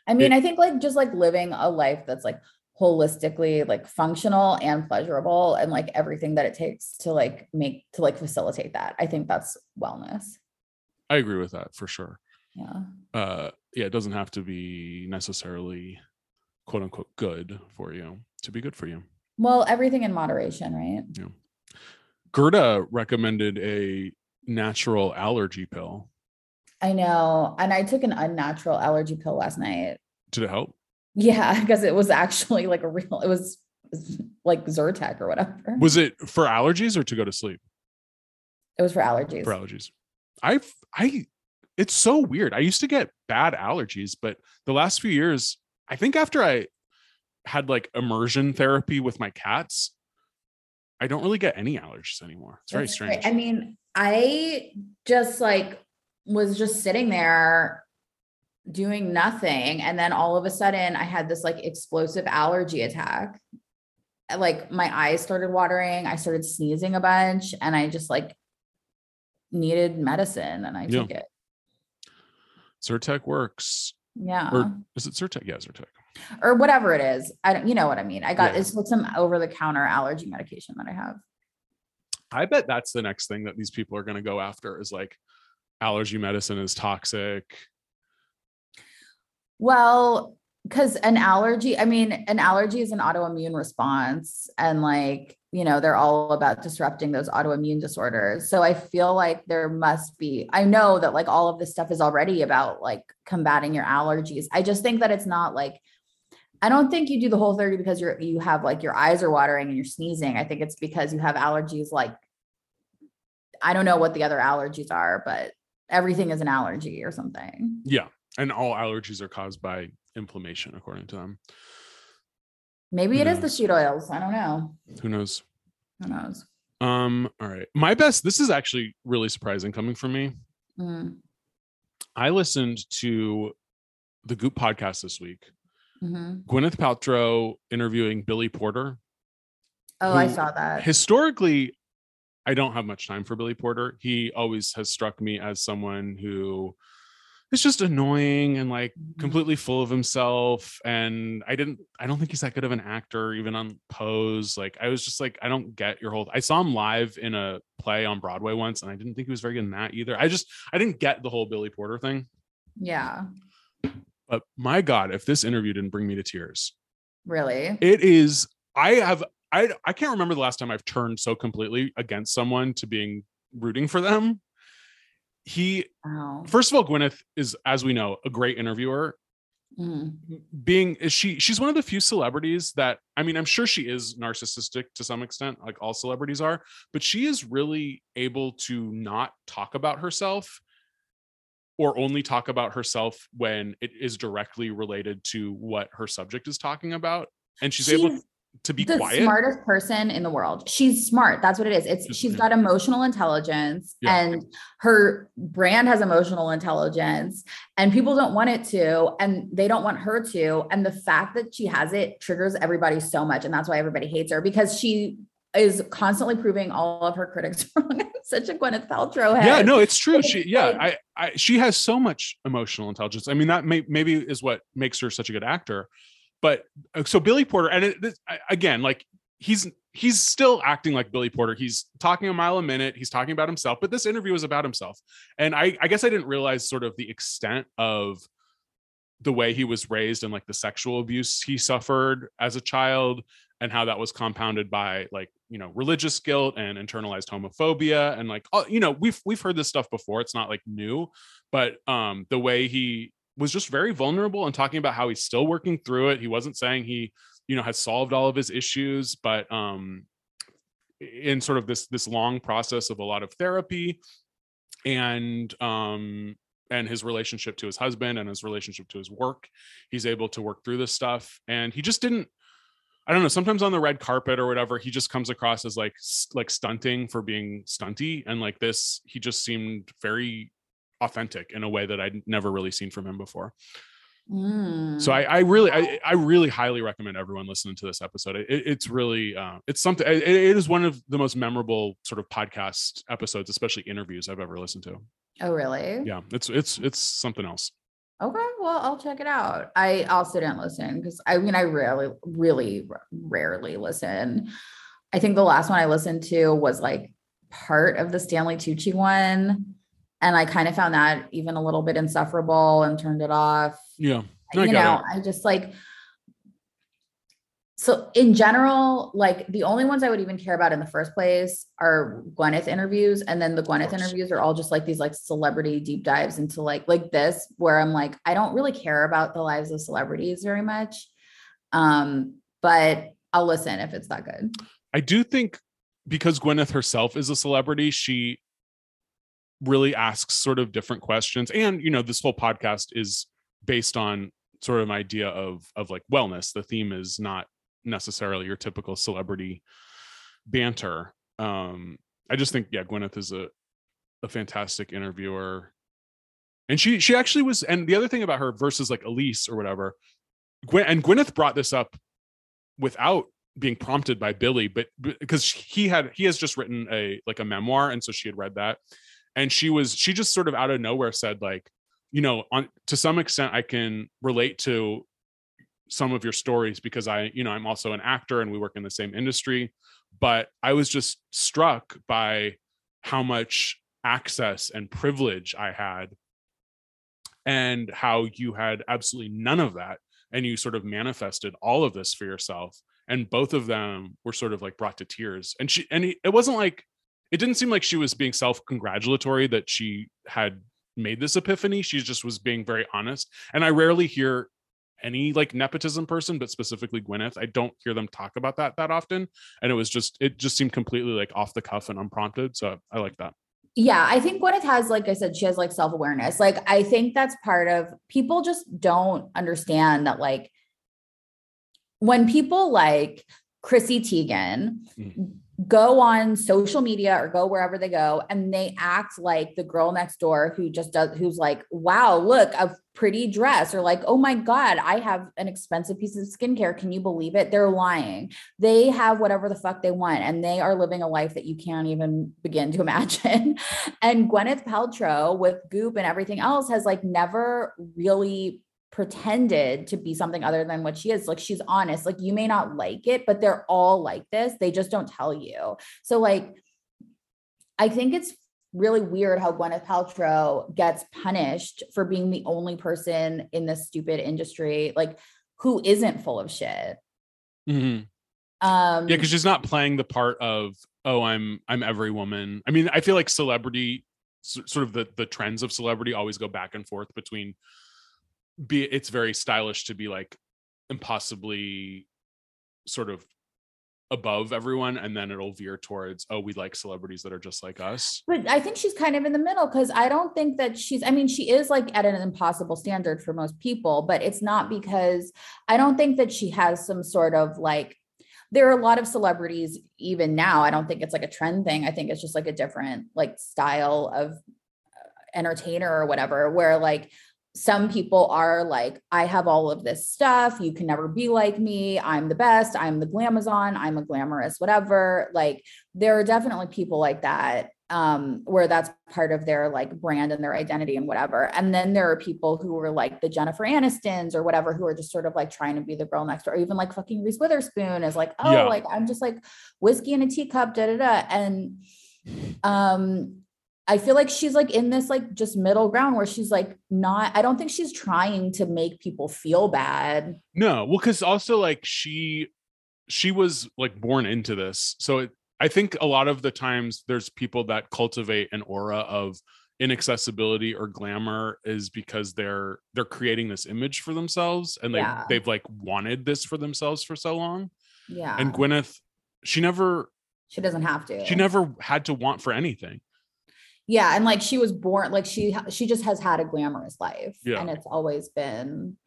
I mean, It- I think like just like living a life that's like holistically like functional and pleasurable and like everything that it takes to like make to like facilitate that. I think that's wellness. I agree with that for sure. Yeah. Uh yeah, it doesn't have to be necessarily quote unquote good for you to be good for you. Well, everything in moderation, right? Yeah. Gerda recommended a natural allergy pill. I know. And I took an unnatural allergy pill last night. Did it help? Yeah, because it was actually like a real, it was, like Zyrtec or whatever. Was it for allergies or to go to sleep? it was for allergies. For allergies. I've I it's so weird. I used to get bad allergies, but the last few years, I think after I had like immersion therapy with my cats, I don't really get any allergies anymore. It's very That's strange. I mean, I just like was just sitting there doing nothing. And then all of a sudden I had this like explosive allergy attack. like my eyes started watering. I started sneezing a bunch and I just like needed medicine and I Yeah. took it. Zyrtec works. Yeah. Or is it Zyrtec? Yeah, Zyrtec. or whatever it is. I don't, you know what I mean. I got Yeah. it's like some over the counter allergy medication that I have. I bet that's the next thing that these people are going to go after is like allergy medicine is toxic. Well, because an allergy, I mean, an allergy is an autoimmune response, and like, you know, they're all about disrupting those autoimmune disorders. So I feel like there must be, I know that like all of this stuff is already about like combating your allergies. I just think that it's not like, I don't think you do the whole 30 because you're you have like your eyes are watering and you're sneezing. I think it's because you have allergies like I don't know what the other allergies are, but everything is an allergy or something. Yeah. And all allergies are caused by inflammation, according to them. Maybe it is the knows? seed oils. I don't know. Who knows? Who knows? Um, all right. My best, this is actually really surprising coming from me. Mm, I listened to the Goop podcast this week. mhm. Gwyneth Paltrow interviewing Billy Porter. Oh, I saw that. Historically, I don't have much time for Billy Porter. He always has struck me as someone who is just annoying and like Mhm. completely full of himself. And I didn't, I don't think he's that good of an actor, even on Pose. Like, I was just like, I don't get your whole. I saw him live in a play on Broadway once, and I didn't think he was very good in that either. I just, I didn't get the whole Billy Porter thing. Yeah, But my God, if this interview didn't bring me to tears, really. it is i have i i can't remember the last time i've turned so completely against someone to being rooting for them he Wow. first of all gwyneth is as we know a great interviewer Mhm. being is she she's one of the few celebrities that i mean i'm sure she is narcissistic to some extent like all celebrities are but she is really able to not talk about herself or only talk about herself when it is directly related to what her subject is talking about and she's, able She's to be the quiet smartest person in the world. She's smart. That's what it is. It's Just- she's got emotional intelligence Yeah. and her brand has emotional intelligence and people don't want it to and they don't want her to and the fact that she has it triggers everybody so much and that's why everybody hates her because she is constantly proving all of her critics wrong. Such a Gwyneth Paltrow head. yeah no it's true she yeah I, I she has so much emotional intelligence i mean that may, maybe is what makes her such a good actor but uh, so billy porter and it, this, again like he's he's still acting like billy porter. He's talking a mile a minute. He's talking about himself but this interview is about himself. And i i guess i didn't realize sort of the extent of the way he was raised and like the sexual abuse he suffered as a child and how that was compounded by like you know religious guilt and internalized homophobia and like all- you know we've we've heard this stuff before. It's not like new but um the way he was just very vulnerable and talking about how he's still working through it. He wasn't saying he you know has solved all of his issues but um in sort of this this long process of a lot of therapy and um and his relationship to his husband and his relationship to his work he's able to work through this stuff. And he just didn't i don't know sometimes on the red carpet or whatever he just comes across as like like stunting for being stunty. And like this he just seemed very authentic in a way that i'd never really seen from him before Mm. so I, I really, I, I really highly recommend everyone listening to this episode. It, it's really, uh, it's something. It, it is one of the most memorable sort of podcast episodes, especially interviews I've ever listened to. oh really? Yeah, it's it's it's something else. Okay, well, I'll check it out. I also didn't listen because I mean, I rarely, really rarely listen. I think the last one I listened to was like part of the Stanley Tucci one. And I kind of found that even a little bit insufferable and turned it off. Yeah, I you know, it. I just like, so in general, like the only ones I would even care about in the first place are Gwyneth interviews. And then the Gwyneth interviews are all just like these like celebrity deep dives into like, like this, where I'm like, I don't really care about the lives of celebrities very much. Um, but I'll listen if it's that good. I do think because Gwyneth herself is a celebrity, she really asks sort of different questions. And you know, this whole podcast is based on sort of an idea of of like wellness. The theme is not necessarily your typical celebrity banter. Um, I just think, yeah, Gwyneth is a a fantastic interviewer. And she she actually was, and the other thing about her versus like Elise or whatever, Gwen and Gwyneth brought this up without being prompted by Billy, but because he had he has just written a like a memoir, and so she had read that, and she was she just sort of out of nowhere said like, you know, on to some extent I can relate to some of your stories because I, you know, I'm also an actor and we work in the same industry, but I was just struck by how much access and privilege I had and how you had absolutely none of that. And you sort of manifested all of this for yourself. And both of them were sort of like brought to tears. And she and he, it wasn't like it didn't seem like she was being self-congratulatory that she had made this epiphany. She just was being very honest. And i rarely hear any like nepotism person but specifically gwyneth. I don't hear them talk about that that often. And it was just it just seemed completely like off the cuff and unprompted. So i like that. Yeah, I think Gwyneth has, like I said, she has like self awareness. Like, I think that's part of people just don't understand that, like, when people like Chrissy Teigen mm. Go on social media or go wherever they go and they act like the girl next door who just does, who's like, wow, look, a pretty dress, or like, oh my God, I have an expensive piece of skincare. Can you believe it? They're lying. They have whatever the fuck they want and they are living a life that you can't even begin to imagine. and Gwyneth Paltrow with Goop and everything else has like never really pretended to be something other than what she is. Like she's honest. Like you may not like it, but they're all like this. They just don't tell you. So like I think it's really weird how Gwyneth Paltrow gets punished for being the only person in this stupid industry like who isn't full of shit. Mm-hmm. Um yeah, because she's not playing the part of oh I'm I'm every woman. I mean, I feel like celebrity sort of the the trends of celebrity always go back and forth between be it's very stylish to be like impossibly sort of above everyone and then it'll veer towards oh we like celebrities that are just like us. But i think she's kind of in the middle because i don't think that she's i mean she is like at an impossible standard for most people but it's not because i don't think that she has some sort of like there are a lot of celebrities even now i don't think it's like a trend thing i think it's just like a different like style of uh, entertainer or whatever where like some people are like, I have all of this stuff. You can never be like me. I'm the best. I'm the glamazon. I'm a glamorous, whatever. Like, there are definitely people like that um where that's part of their like brand and their identity and whatever and then there are people who are like the jennifer anistons or whatever who are just sort of like trying to be the girl next door or even like fucking reese witherspoon is like oh yeah. like i'm just like whiskey in a teacup da da da and um I feel like she's like in this like just middle ground where she's like not I don't think she's trying to make people feel bad. No, well cuz also like she she was like born into this. So it, I think a lot of the times there's people that cultivate an aura of inaccessibility or glamour is because they're they're creating this image for themselves and they yeah. they've like wanted this for themselves for so long. Yeah. And Gwyneth she never she doesn't have to. She never had to want for anything yeah and like she was born like she she just has had a glamorous life yeah. and it's always been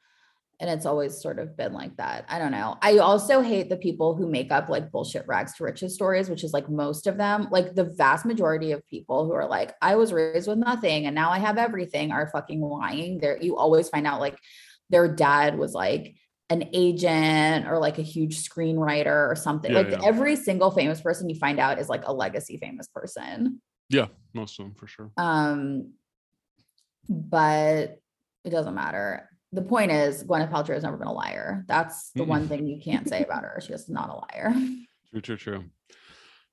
and it's always sort of been like that i don't know i also hate the people who make up like bullshit rags to riches stories which is like most of them like the vast majority of people who are like i was raised with nothing and now i have everything are fucking lying there you always find out like their dad was like an agent or like a huge screenwriter or something. Yeah, like yeah. every single famous person you find out is like a legacy famous person. Yeah, most of them for sure. Um, but it doesn't matter. The point is, Gwyneth Paltrow has never been a liar. That's the mm one thing you can't say about her. She's just not a liar. True, true, true.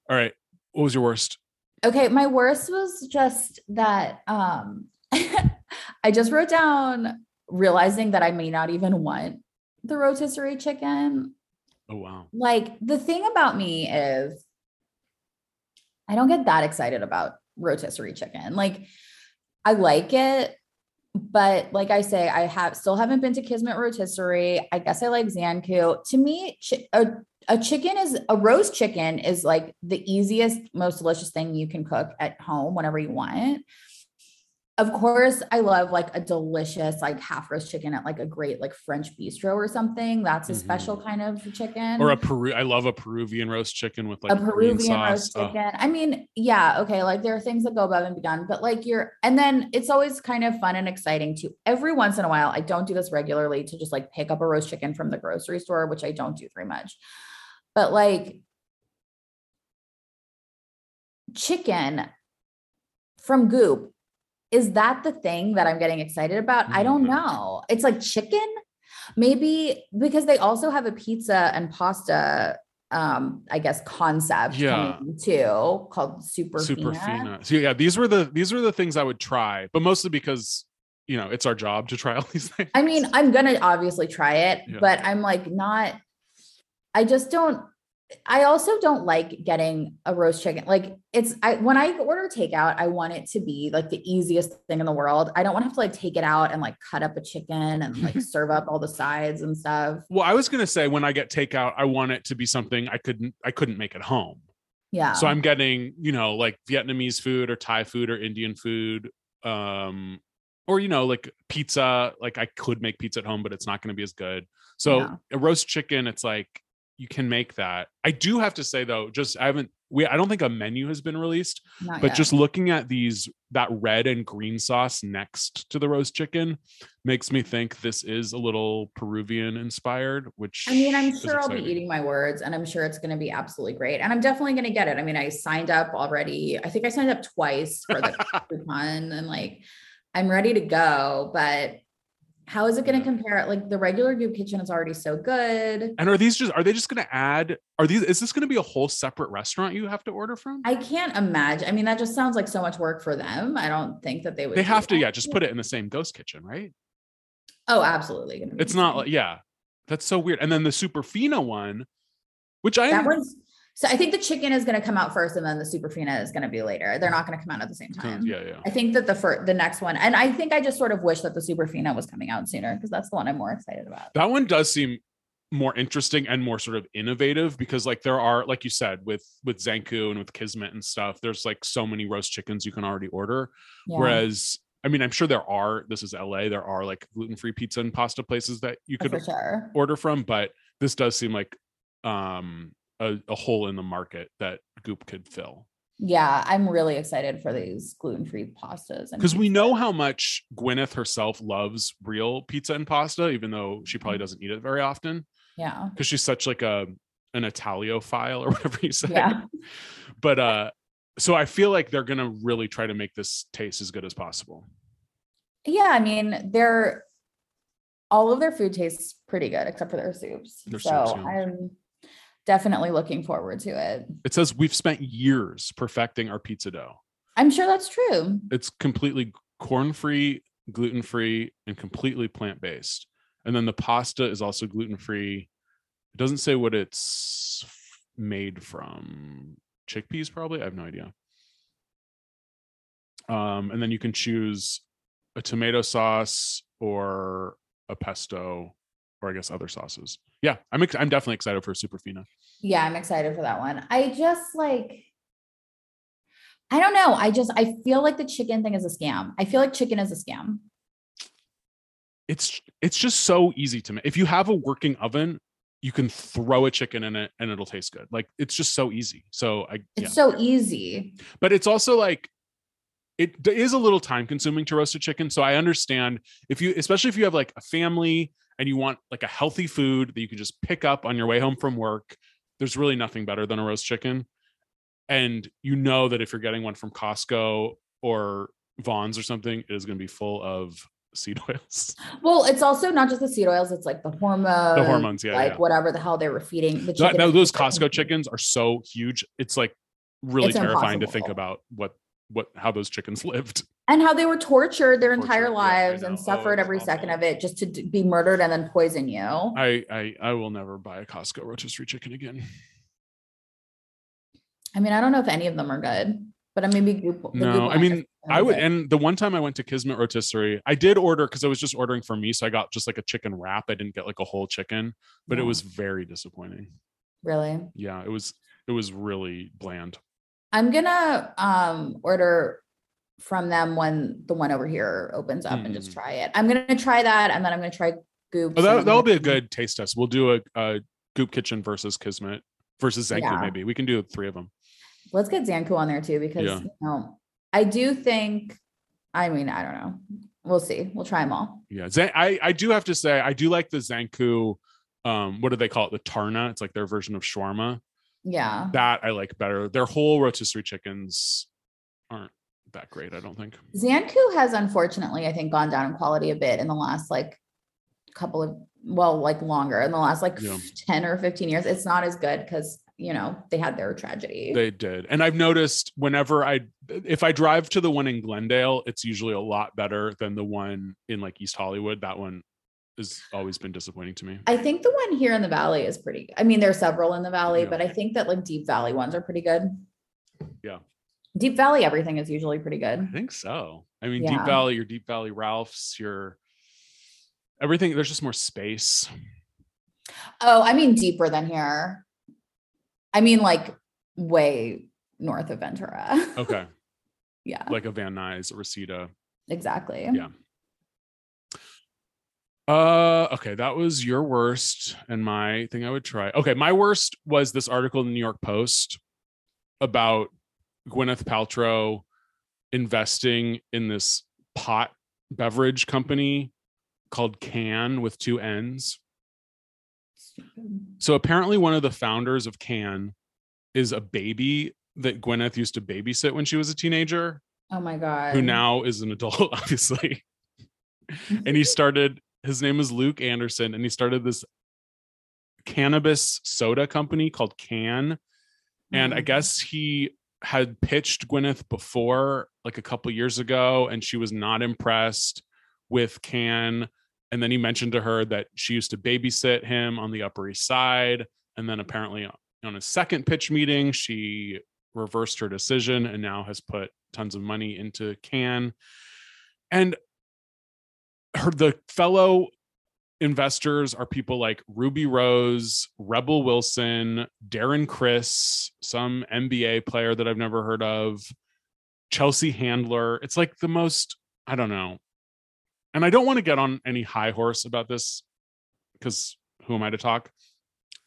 All right. What was your worst? Okay, my worst was just that um I just wrote down realizing that I may not even want the rotisserie chicken. Oh wow. Like the thing about me is I don't get that excited about rotisserie chicken. Like I like it, but like I say, I have still haven't been to Kismet rotisserie. I guess I like Zankou. To me, a, a chicken is a roast chicken is like the easiest, most delicious thing you can cook at home whenever you want of course, I love like a delicious like half roast chicken at like a great like French bistro or something. That's a mm-hmm. special kind of chicken. Or a Peru. I love a Peruvian roast chicken with like a Peruvian roast chicken. Oh. I mean, yeah, okay. Like there are things that go above and beyond, but like you're, and then it's always kind of fun and exciting to every once in a while. I don't do this regularly to just like pick up a roast chicken from the grocery store, which I don't do very much But like chicken from Goop, is that the thing that I'm getting excited about? I don't Mhm. know. It's like chicken, maybe because they also have a pizza and pasta, um, I guess concept Yeah. too called Super super Fina. fina. So yeah, these were the these were the things I would try, but mostly because you know it's our job to try all these things. I mean, I'm gonna obviously try it, Yeah. but I'm like not. I just don't. I also don't like getting a roast chicken. Like it's I when I order takeout, I want it to be like the easiest thing in the world. I don't want to have to like take it out and like cut up a chicken and like serve up all the sides and stuff. well, I was gonna say when I get takeout, I want it to be something I couldn't I couldn't make at home. Yeah. So I'm getting, you know, like Vietnamese food or Thai food or Indian food. Um, or you know, like pizza. Like I could make pizza at home, but it's not going to be as good. So Yeah. a roast chicken, it's like you can make that. I do have to say though, just I haven't we I don't think a menu has been released, Not but yet. just looking at these that red and green sauce next to the roast chicken makes me think this is a little Peruvian inspired, which I mean, I'm sure I'll be eating my words and I'm sure it's going to be absolutely great. And I'm definitely going to get it. I mean, I signed up already. I think I signed up twice for the coupon and like I'm ready to go. But how is it going to compare? Like the regular Goop Kitchen is already so good. And are these just are they just gonna add are these is this gonna be a whole separate restaurant you have to order from? I can't imagine. I mean, that just sounds like so much work for them. I don't think that they would. they have to, that. yeah, just put it in the same ghost kitchen, right? Oh, absolutely. It's not like yeah. That's so weird. And then the super fina one, which I that one's. So I think the chicken is going to come out first, and then the super fina is going to be later. They're not going to come out at the same time. yeah, yeah. I think that the first, the next one, and I think I just sort of wish that the Super Fina was coming out sooner because that's the one I'm more excited about. That one does seem more interesting and more sort of innovative because like there are like you said with with Zankou and with Kismet and stuff there's like so many roast chickens you can already order Yeah. whereas I mean I'm sure there are this is LA there are like gluten-free pizza and pasta places that you Oh, could sure. order from but this does seem like um a, a hole in the market that goop could fill Yeah, I'm really excited for these gluten free pastas. because we know how much gwyneth herself loves real pizza and pasta even though she Mm-hmm. probably doesn't eat it very often Yeah. because she's such like a an italiophile or whatever you say Yeah. but uh so i feel like they're gonna really try to make this taste as good as possible Yeah. I mean, they're all of their food tastes pretty good except for their soups. Their so soups, yeah. I'm definitely looking forward to it. it says we've spent years perfecting our pizza dough. I'm sure that's true. it's completely corn free gluten free and completely plant based and then the pasta is also gluten free it doesn't say what it's made from. Chickpeas probably? I have no idea. Um and then you can choose a tomato sauce or a pesto or i guess other sauces yeah i'm ex- i'm definitely excited for Superfina. Yeah, I'm excited for that one. I just like I don't know. I just I feel like the chicken thing is a scam. I feel like chicken is a scam. it's it's just so easy to make if you have a working oven you can throw a chicken in it and it'll taste good like it's just so easy so i It's yeah so easy. but it's also like it is a little time consuming to roast a chicken so i understand if you especially if you have like a family and you want like a healthy food that you can just pick up on your way home from work there's really nothing better than a roast chicken and you know that if you're getting one from costco or Vons or something it is going to be full of seed oils Well, it's also not just the seed oils, it's like the hormones. The hormones, yeah, Like yeah. whatever the hell they were feeding the Th- chicken. no, those Costco chickens are so huge. It's like really It's terrifying to think about what what how those chickens lived. And how they were tortured their entire Tortured, yeah, lives and know. Oh, suffered it's every second of it just to d- be murdered and then poison you. I I I will never buy a Costco rotisserie chicken again. I mean, I don't know if any of them are good, but I maybe Goop. the Goop No, I mean I would. good. And the one time I went to Kismet Rotisserie, I did order because I was just ordering for me, so I got just like a chicken wrap. I didn't get like a whole chicken, but it was very disappointing. really. Yeah, it was it was really bland. I'm gonna um order from them when the one over here opens up and just Mm. try it. I'm gonna try that and then I'm gonna try Goop. Oh, that, that'll be a good taste test. We'll do a, a Goop Kitchen versus Kismet versus Zankou. Yeah. Maybe we can do three of them. Let's get Zankou on there too because Yeah. you know I do think. I mean, I don't know. We'll see. We'll try them all. Yeah, Zan- I I do have to say I do like the Zankou Um, what do they call it? The Tarna. It's like their version of shawarma. Yeah. That I like better. Their whole rotisserie chickens aren't that great. I don't think. Zankou has unfortunately, I think, gone down in quality a bit in the last like couple of well, like longer in the last like Yeah. 10 or 15 years. It's not as good because you know they had their tragedy. They did. And I've noticed whenever I if I drive to the one in Glendale, it's usually a lot better than the one in like East Hollywood. That one has always been disappointing to me. I think the one here in the valley is pretty I mean, there are several in the valley, Yeah. but I think that like deep valley ones are pretty good. Yeah. Deep valley, everything is usually pretty good. I think so. I mean, Deep Valley, your Deep Valley Ralph's, your everything, there's just more space. Oh, I mean deeper than here. I mean like way north of Ventura. Okay. yeah, like a Van Nuys, Reseda. exactly. Yeah. Uh okay, that was your worst and my thing I would try. Okay, my worst was this article in the New York Post about Gwyneth Paltrow investing in this pot beverage company called Cann with two N's. So apparently one of the founders of Cann is a baby that Gwyneth used to babysit when she was a teenager Oh my god. who now is an adult, obviously. and he started, his name is Luke Anderson, and he started this cannabis soda company called Cann. And I Mhm. guess he had pitched Gwyneth before, like a couple years ago, and she was not impressed with Cann. And then he mentioned to her that she used to babysit him on the Upper East Side. And then apparently on a second pitch meeting, she reversed her decision and now has put tons of money into Cann. And her the fellow investors are people like Ruby Rose, Rebel Wilson, Darren Criss, some NBA player that I've never heard of, Chelsea Handler. It's like the most, I don't know. And I don't want to get on any high horse about this because who am I to talk?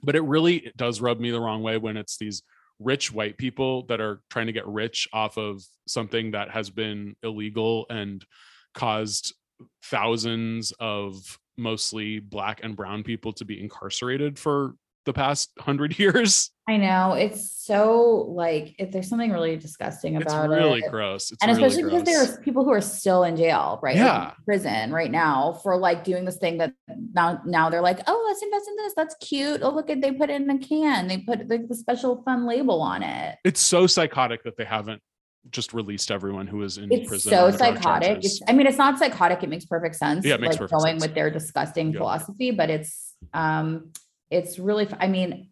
But it really it does rub me the wrong way when it's these rich white people that are trying to get rich off of something that has been illegal and caused thousands of mostly black and brown people to be incarcerated for the past hundred years. I know it's so like if there's something really disgusting about it. It's really it. gross. It's and really especially because there are people who are still in jail, right? Like, Yeah. prison right now for like doing this thing that now now they're like, oh, let's invest in this. That's cute. Oh, look at they put it in a can. They put like the special fun label on it. It's so psychotic that they haven't just released everyone who was in It's prison. so on the drug psychotic. It's, I mean, it's not psychotic. It makes perfect sense. Yeah, it makes like perfect going sense. with their disgusting Yeah. philosophy, but it's um, it's really. I mean,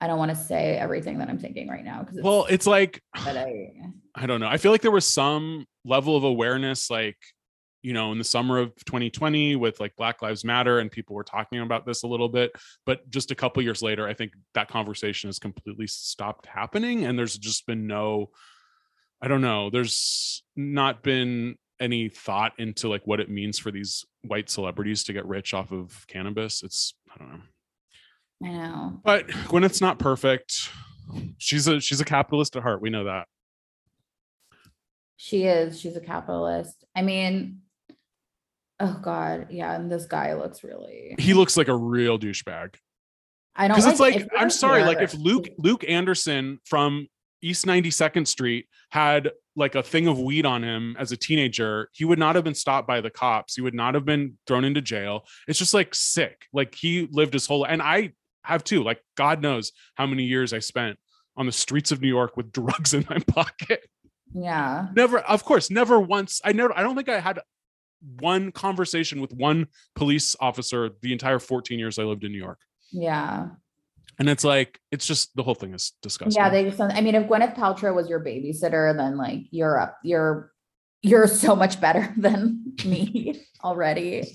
I don't want to say everything that I'm thinking right now because well, it's like but I I don't know. I feel like there was some level of awareness, like, you know, in the summer of 2020 with like Black Lives Matter, and people were talking about this a little bit. But just a couple years later, I think that conversation has completely stopped happening. And there's just been no, I don't know, there's not been any thought into like what it means for these white celebrities to get rich off of cannabis. It's, I don't know. I know. But Gwyneth's not perfect. She's a she's a capitalist at heart. We know that. She is. She's a capitalist. I mean, oh god, yeah. And this guy looks really. He looks like a real douchebag. I don't. because it's like I'm sorry, like if Luke Luke Anderson from East 92nd Street had like a thing of weed on him as a teenager, he would not have been stopped by the cops. He would not have been thrown into jail. It's just like sick. Like he lived his whole and I have too. Like God knows how many years I spent on the streets of New York with drugs in my pocket. Yeah. Never, of course, never once. I never. I don't think I had one conversation with one police officer the entire 14 years I lived in New York. Yeah. And it's like, it's just the whole thing is disgusting. Yeah. They just. I mean, if Gwyneth Paltrow was your babysitter, then like you're up. You're you're so much better than me already.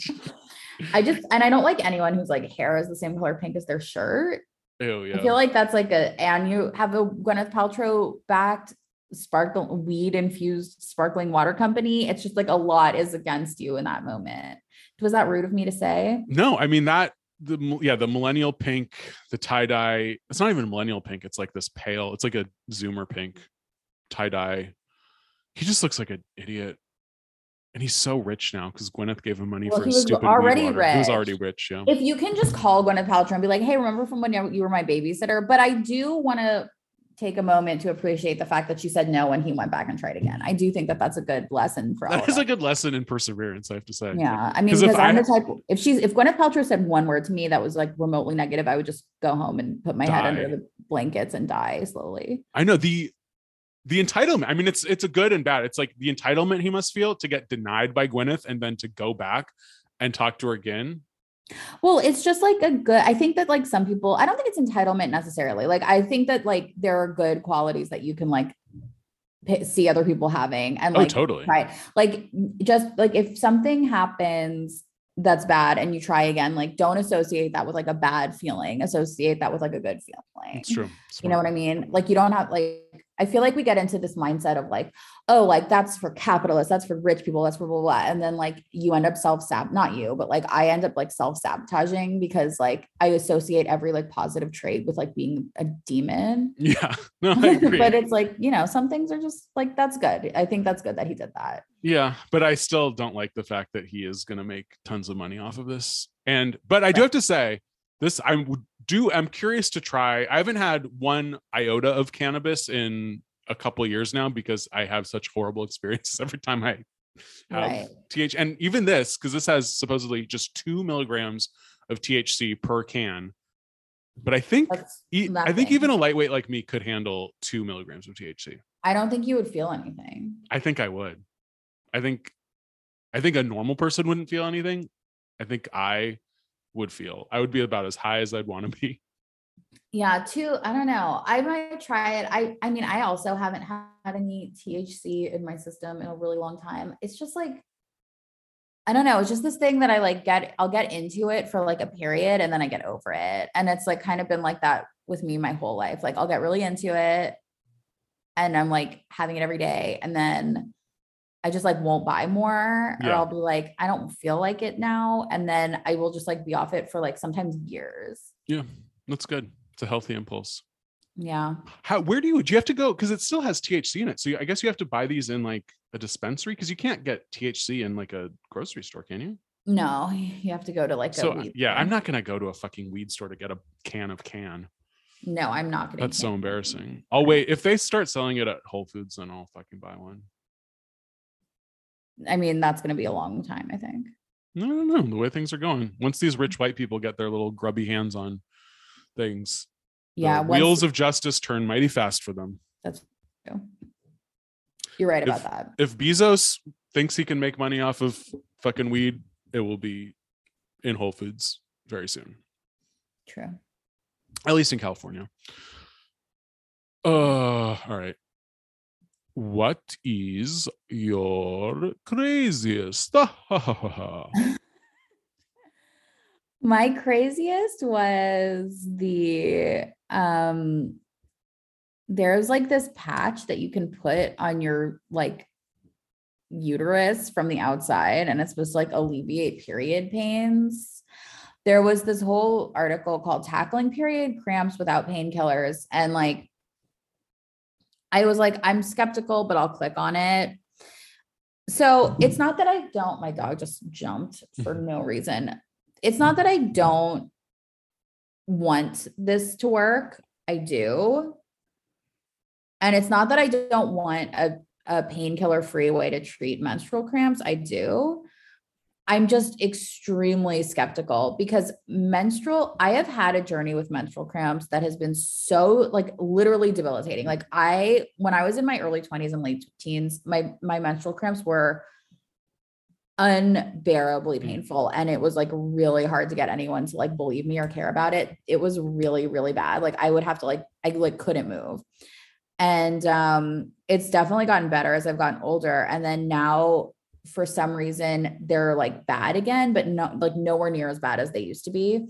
I just and I don't like anyone whose like hair is the same color pink as their shirt. Ew, yeah. I feel like that's like a and you have a Gwyneth Paltrow backed sparkle weed infused sparkling water company. It's just like a lot is against you in that moment. Was that rude of me to say? no, I mean that the yeah the millennial pink, the tie dye. It's not even millennial pink. It's like this pale. It's like a zoomer pink tie dye. He just looks like an idiot. and he's so rich now because Gwyneth gave him money Well, for he his was stupid already water. He was rich. already rich. Yeah. if you can just call Gwyneth Paltrow and be like, "Hey, remember from when you were my babysitter?" But I do want to take a moment to appreciate the fact that she said no when he went back and tried again. I do think that that's a good lesson for all. That is a good lesson in perseverance, I have to say. Yeah, I mean, because I'm the type. If she's if Gwyneth Paltrow said one word to me that was like remotely negative, I would just go home and put my head under the blankets and die slowly. I know the the entitlement. I mean, it's it's a good and bad. It's like the entitlement he must feel to get denied by Gwyneth and then to go back and talk to her again. Well, it's just like a good. I think that like some people, I don't think it's entitlement necessarily. Like I think that like there are good qualities that you can like p- see other people having and Oh, like totally. Right. Like just like if something happens that's bad and you try again, like don't associate that with like a bad feeling. Associate that with like a good feeling. It's true. You know what I mean? Like you don't have like I feel like we get into this mindset of like, oh, like that's for capitalists, that's for rich people, that's for blah blah. blah. And then like you end up self sab not you, but like I end up like self sabotaging because like I associate every like positive trait with like being a demon. Yeah. No, but it's like you know some things are just like that's good. I think that's good that he did that. Yeah, but I still don't like the fact that he is going to make tons of money off of this. And but I do have to say this I do I'm curious to try. I haven't had one iota of cannabis in a couple years now because I have such horrible experiences every time I have Right. TH and even this because this has supposedly just 2 milligrams of THC per can. But I think e- I think even a lightweight like me could handle 2 milligrams of THC. I don't think you would feel anything. I think I would. I think I think a normal person wouldn't feel anything. I think I would feel. I would be about as high as I'd want to be. Yeah, too. I don't know. I might try it. I I mean, I also haven't had any THC in my system in a really long time. It's just like I don't know. It's just this thing that I like get I'll get into it for like a period and then I get over it. And it's like kind of been like that with me my whole life. Like I'll get really into it and I'm like having it every day and then I just like won't buy more or I'll be like I don't feel like it now and then I will just like be off it for like sometimes years. Yeah, that's good. It's a healthy impulse. Yeah. How where do you do you have to go because it still has THC in it. So I guess you have to buy these in like a dispensary because you can't get THC in like a grocery store, can you? No, you have to go to like a So uh, weed yeah, store. I'm not gonna go to a fucking weed store to get a can of Cann. No, I'm not gonna. That's so embarrassing. I'll wait if they start selling it at Whole Foods, then I'll fucking buy one. I mean, that's gonna be a long time. I think. No, no, no. The way things are going, once these rich white people get their little grubby hands on things, the Yeah, once- wheels of justice turn mighty fast for them. That's true. You're right about If- that. If Bezos thinks he can make money off of fucking weed, it will be in Whole Foods very soon, True. at least in California. Uh, all right. What is your craziest? My craziest was the um. There's like this patch that you can put on your like uterus from the outside, and it's supposed to like alleviate period pains. There was this whole article called Tackling Period Cramps Without Painkillers. And like, I was like, I'm skeptical, but I'll click on it. So it's not that I don't, my dog just jumped for mm-hmm. no reason. It's not that I don't want this to work. I do. And it's not that I don't want a, a painkiller free way to treat menstrual cramps. I do. I'm just extremely skeptical because menstrual, I have had a journey with menstrual cramps that has been so like literally debilitating. Like I, when I was in my early 20s and late teens, my my menstrual cramps were unbearably painful and it was like really hard to get anyone to like believe me or care about it. It was really really bad. Like I would have to like I like couldn't move. And um it's definitely gotten better as I've gotten older and then now for some reason they're like bad again but not like nowhere near as bad as they used to be.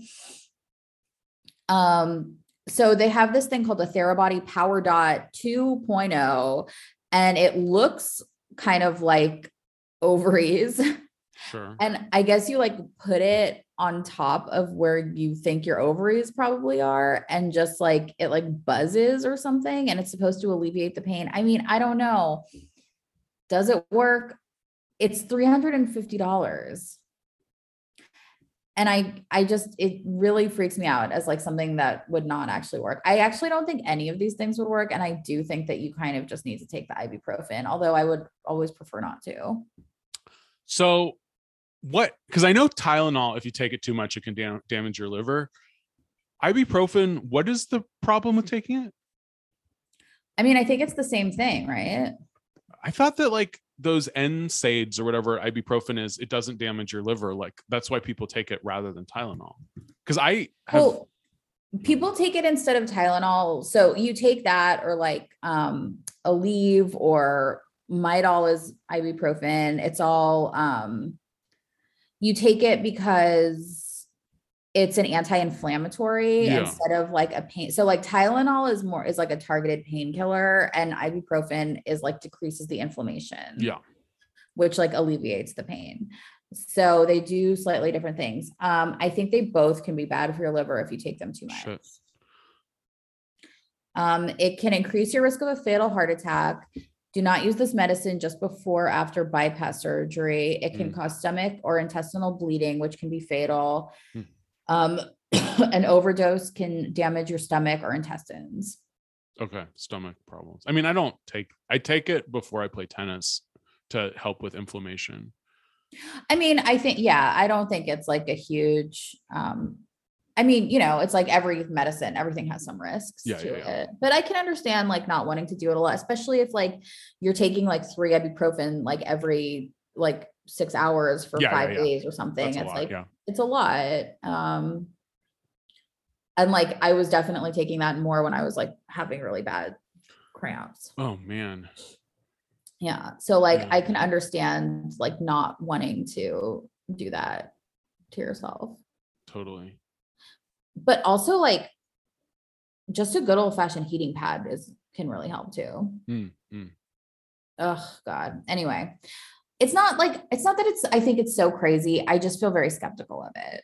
Um so they have this thing called the Therabody Power Dot 2.0 and it looks kind of like ovaries sure. and I guess you like put it on top of where you think your ovaries probably are and just like it like buzzes or something and it's supposed to alleviate the pain. I mean, I don't know. Does it work? It's $350 and i i just it really freaks me out as like something that would not actually work i actually don't think any of these things would work and i do think that you kind of just need to take the ibuprofen although i would always prefer not to So, what? Because I know Tylenol, if you take it too much, it can dam- damage your liver. Ibuprofen, what is the problem with taking it? i mean i think it's the same thing right I thought that like those NSAIDs or whatever ibuprofen is, it doesn't damage your liver. Like that's why people take it rather than Tylenol. Because I have, well people take it instead of tylenol so you take that or like um aleve or midol is ibuprofen it's all um you take it because it's an anti-inflammatory Yeah. instead of like a pain so like tylenol is more is like a targeted painkiller and ibuprofen is like decreases the inflammation yeah, which like alleviates the pain. So they do slightly different things. Um, I think they both can be bad for your liver if you take them too much. Shit. Um, it can increase your risk of a fatal heart attack. Do not use this medicine just before or after bypass surgery. It can Mm. cause stomach or intestinal bleeding, which can be fatal. Mm. Um, an overdose can damage your stomach or intestines. okay, stomach problems. I mean, I don't take. I take it before I play tennis to help with inflammation. I mean, I think, yeah, I don't think it's like a huge, um, I mean, you know, it's like every medicine, everything has some risks Yeah, to yeah, yeah. it. But I can understand like not wanting to do it a lot, especially if like you're taking like three ibuprofen like every like six hours for Yeah, yeah, five yeah. days or something. That's it's lot. like yeah, it's a lot. Um and like I was definitely taking that more when I was like having really bad cramps. Oh man. Yeah. So like Yeah. I can understand like not wanting to do that to yourself. Totally. But also like just a good old fashioned heating pad is can really help too. Mm, mm. Oh God. Anyway, it's not like it's not that it's I think it's so crazy. I just feel very skeptical of it.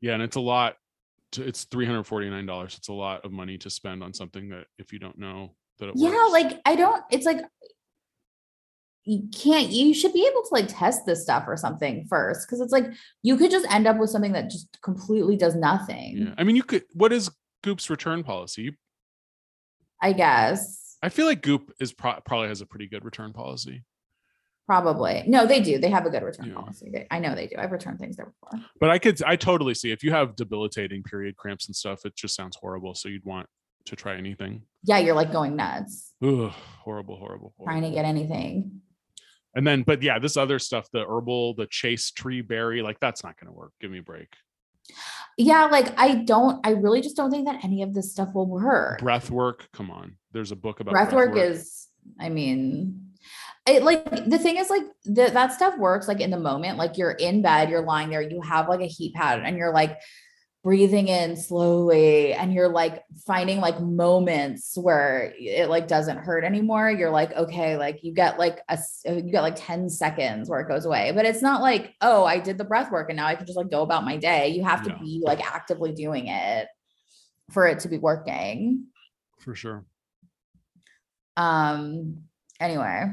Yeah, and it's a lot. To, it's three hundred forty nine dollars. It's a lot of money to spend on something that if you don't know that it Yeah, works. like I don't it's like you can't you should be able to like test this stuff or something first because it's like you could just end up with something that just completely does nothing. Yeah, I mean, you could. What is Goop's return policy? I guess. I feel like Goop is pro- probably has a pretty good return policy. Probably. No, they do. They have a good return Yeah. policy. They- I know they do. I've returned things there before. But I could, I totally see if you have debilitating period cramps and stuff, it just sounds horrible. So you'd want to try anything. Yeah, you're like going nuts Ugh, horrible, horrible, horrible. trying to get anything. And then, but yeah, this other stuff, the herbal, the chaste tree berry, like that's not going to work. Give me a break. Yeah, like I don't, I really just don't think that any of this stuff will work. Breath work, come on. There's a book about Breath work is, I mean, it like the thing is like the, that stuff works like in the moment. Like you're in bed, you're lying there, you have like a heat pad, and you're like breathing in slowly, and you're like finding like moments where it like doesn't hurt anymore. You're like, okay, like you get like a you get like 10 seconds where it goes away, but it's not like, oh, I did the breath work and now I can just like go about my day. You have to Yeah. be like actively doing it for it to be working. for sure. Um. Anyway,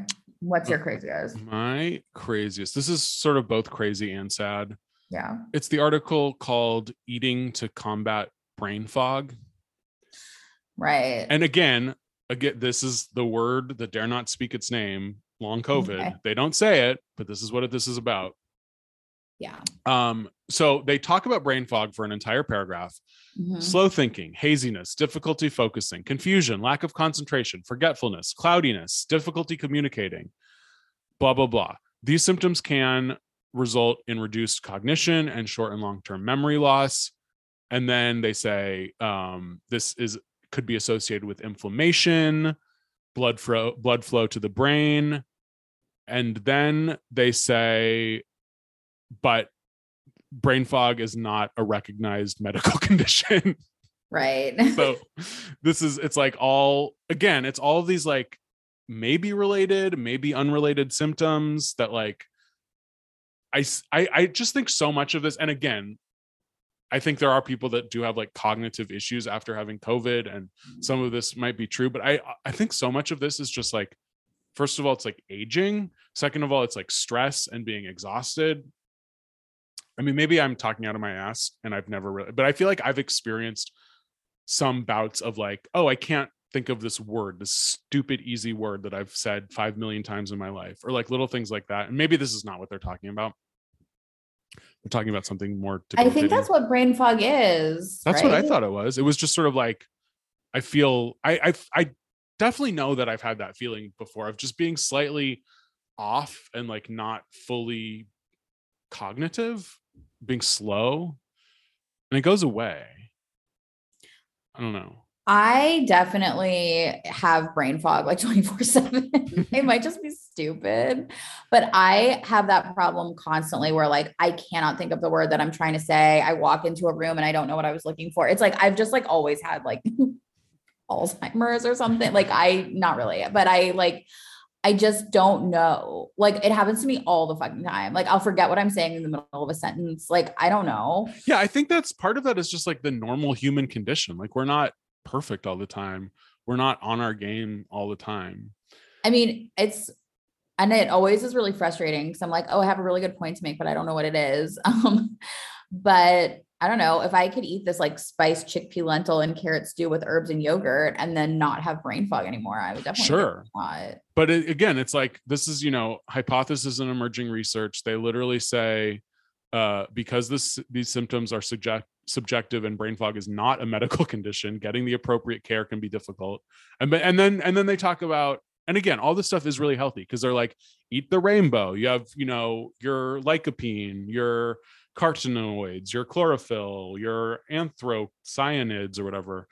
what's your guys? My craziest. This is sort of both crazy and sad. Yeah. It's the article called Eating to Combat Brain Fog. Right. And again, again, this is the word that dare not speak its name. Long mm, COVID. Okay. They don't say it, but this is what this is about. Yeah. Um, so they talk about brain fog for an entire paragraph. Mhm. Slow thinking, haziness, difficulty focusing, confusion, lack of concentration, forgetfulness, cloudiness, difficulty communicating, blah, blah, blah. These symptoms can result in reduced cognition and short and long term memory loss. And then they say um, this is could be associated with inflammation, blood flow, blood flow to the brain. And then they say, but brain fog is not a recognized medical condition. Right. so this is it's like all again, it's all of these like maybe related, maybe unrelated symptoms that like I I I just think so much of this and again, I think there are people that do have like cognitive issues after having COVID and mm-hmm. some of this might be true, but I I think so much of this is just like first of all, it's like aging. Second of all, it's like stress and being exhausted. I mean, maybe I'm talking out of my ass and I've never really, but I feel like I've experienced some bouts of like, oh, I can't think of this word, this stupid, easy word that I've said five million times in my life, or like little things like that. And maybe this is not what they're talking about. They're talking about something more. I think that's what brain fog is. That's right? what I thought it was. It was just sort of like, I feel, I, I, I definitely know that I've had that feeling before of just being slightly off and like not fully cognitive, being slow, and it goes away. I don't know. I definitely have brain fog like 24 7. it might just be stupid, but I have that problem constantly where like I cannot think of the word that I'm trying to say. I walk into a room and I don't know what I was looking for. It's like I've just like always had like Alzheimer's or something. Like I, not really, but I like, I just don't know. Like it happens to me all the fucking time. Like I'll forget what I'm saying in the middle of a sentence. Like I don't know. Yeah, I think that's part of that is just like the normal human condition. Like we're not perfect all the time. We're not on our game all the time. I mean, it's and it always is really frustrating because I'm like, oh, I have a really good point to make, but I don't know what it is. Um, but I don't know if I could eat this like spiced chickpea lentil and carrot stew with herbs and yogurt and then not have brain fog anymore. I would definitely sure. But it, again, it's like this is you know hypothesis and emerging research. They literally say uh, because this these symptoms are subject subjective and brain fog is not a medical condition getting the appropriate care can be difficult and and then and then they talk about and again all this stuff is really healthy because they're like eat the rainbow you have you know your lycopene your carotenoids your chlorophyll your anthocyanins or whatever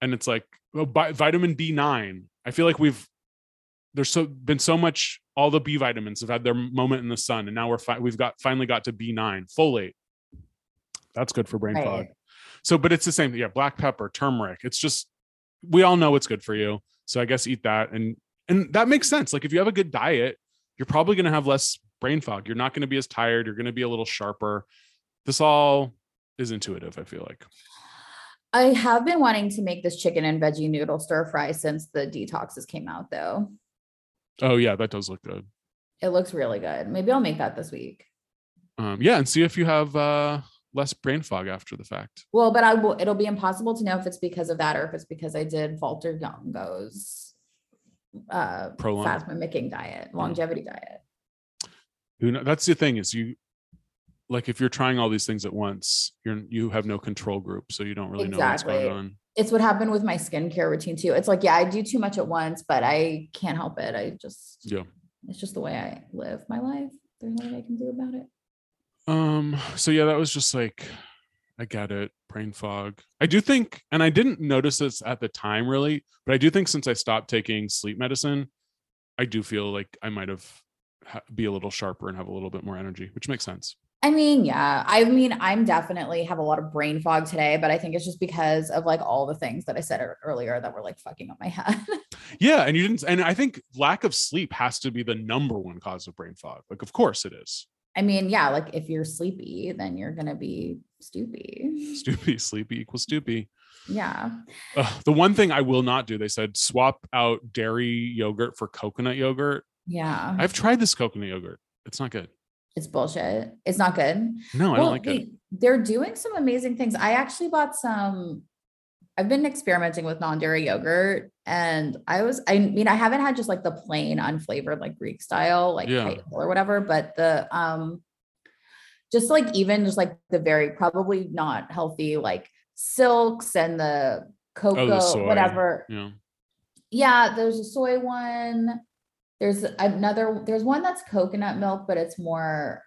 and it's like oh, well, vitamin b9 i feel like we've there's so been so much all the b vitamins have had their moment in the sun and now we're fi- we've got finally got to b9 folate that's good for brain right. fog. So, but it's the same. Yeah, black pepper, turmeric. It's just we all know it's good for you. So I guess eat that, and and that makes sense. Like if you have a good diet, you're probably going to have less brain fog. You're not going to be as tired. You're going to be a little sharper. This all is intuitive. I feel like. I have been wanting to make this chicken and veggie noodle stir fry since the detoxes came out, though. Oh yeah, that does look good. It looks really good. Maybe I'll make that this week. Um, yeah, and see if you have uh less brain fog after the fact. Well, but I will. It'll be impossible to know if it's because of that or if it's because I did Valter Longo's uh, Prolon. fast mimicking diet, mm. longevity diet. Who know? That's the thing is you like if you're trying all these things at once, you're you have no control group, so you don't really exactly. know what's going on. It's what happened with my skincare routine too. It's like, yeah, I do too much at once, but I can't help it. I just yeah, it's just the way I live my life. There's nothing I can do about it. Um, so yeah, that was just like I get it, brain fog. I do think, and I didn't notice this at the time really, but I do think since I stopped taking sleep medicine, I do feel like I might have ha- be a little sharper and have a little bit more energy, which makes sense. I mean, yeah. I mean, I'm definitely have a lot of brain fog today, but I think it's just because of like all the things that I said earlier that were like fucking up my head. yeah, and you didn't and I think lack of sleep has to be the number one cause of brain fog. Like of course it is. I mean, yeah, like if you're sleepy, then you're gonna be stoopy. Stoopy, sleepy equals stoopy. Yeah. Uh, the one thing I will not do, they said swap out dairy yogurt for coconut yogurt. Yeah. I've tried this coconut yogurt. It's not good. It's bullshit. It's not good. No, I well, don't like they, it. They're doing some amazing things. I actually bought some I've been experimenting with non-dairy yogurt and I was I mean I haven't had just like the plain unflavored like Greek style like yeah. or whatever but the um just like even just like the very probably not healthy like silks and the cocoa oh, the whatever yeah yeah there's a soy one there's another there's one that's coconut milk but it's more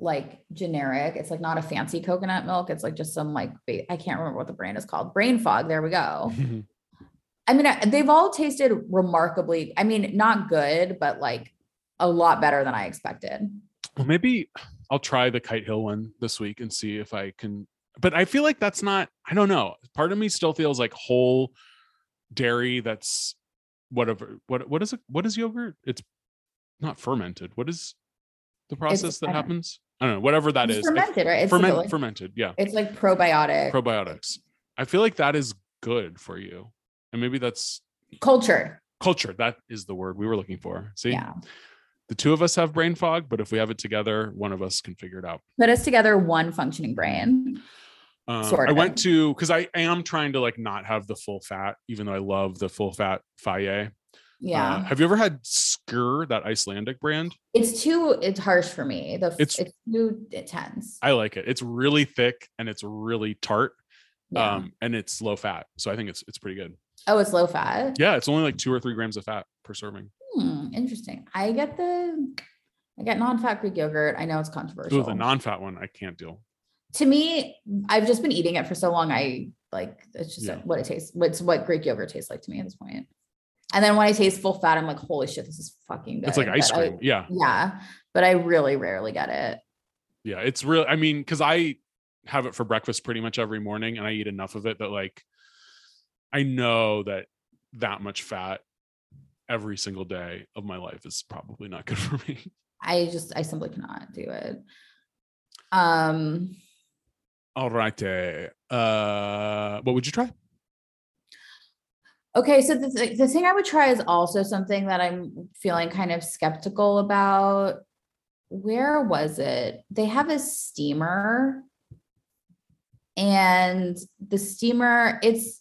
like generic. It's like not a fancy coconut milk. It's like just some like I can't remember what the brand is called. Brain fog. There we go. I mean, they've all tasted remarkably. I mean, not good, but like a lot better than I expected. Well, maybe I'll try the Kite Hill one this week and see if I can. But I feel like that's not. I don't know. Part of me still feels like whole dairy. That's whatever. What what is it? What is yogurt? It's not fermented. What is the process it's, that happens? I don't know, whatever that it's is. Fermented, right? It's ferment, like, fermented, yeah. It's like probiotic. Probiotics. I feel like that is good for you. And maybe that's culture culture. That is the word we were looking for. See, Yeah. the two of us have brain fog, but if we have it together, one of us can figure it out. Put us together one functioning brain. Um, Sort I went to because I am trying to like not have the full fat, even though I love the full fat Fage. Yeah. Uh, have you ever had Skyr, that Icelandic brand? it's too it's harsh for me. The It's- it's, too intense. I like it. It's really thick and it's really tart. Yeah. Um, and it's low fat. So I think it's it's pretty good. oh, it's low fat. Yeah, it's only like two or three grams of fat per serving. Hmm, interesting. I get the I get non-fat Greek yogurt. I know it's controversial. Ooh, the non-fat one I can't deal. To me, I've just been eating it for so long. I like it's just Yeah. what it tastes. What's what Greek yogurt tastes like to me at this point. And then when I taste full fat, I'm like, holy shit, this is fucking good. It's like ice But I- cream. yeah. yeah, but I really rarely get it. Yeah. It's real. I mean, because I have it for breakfast pretty much every morning and I eat enough of it that like I know that that much fat every single day of my life is probably not good for me. I just I simply cannot do it. Um, All right. Uh what would you try? okay, so the, th- the thing I would try is also something that I'm feeling kind of skeptical about. Where was it? They have a steamer, and the steamer, it's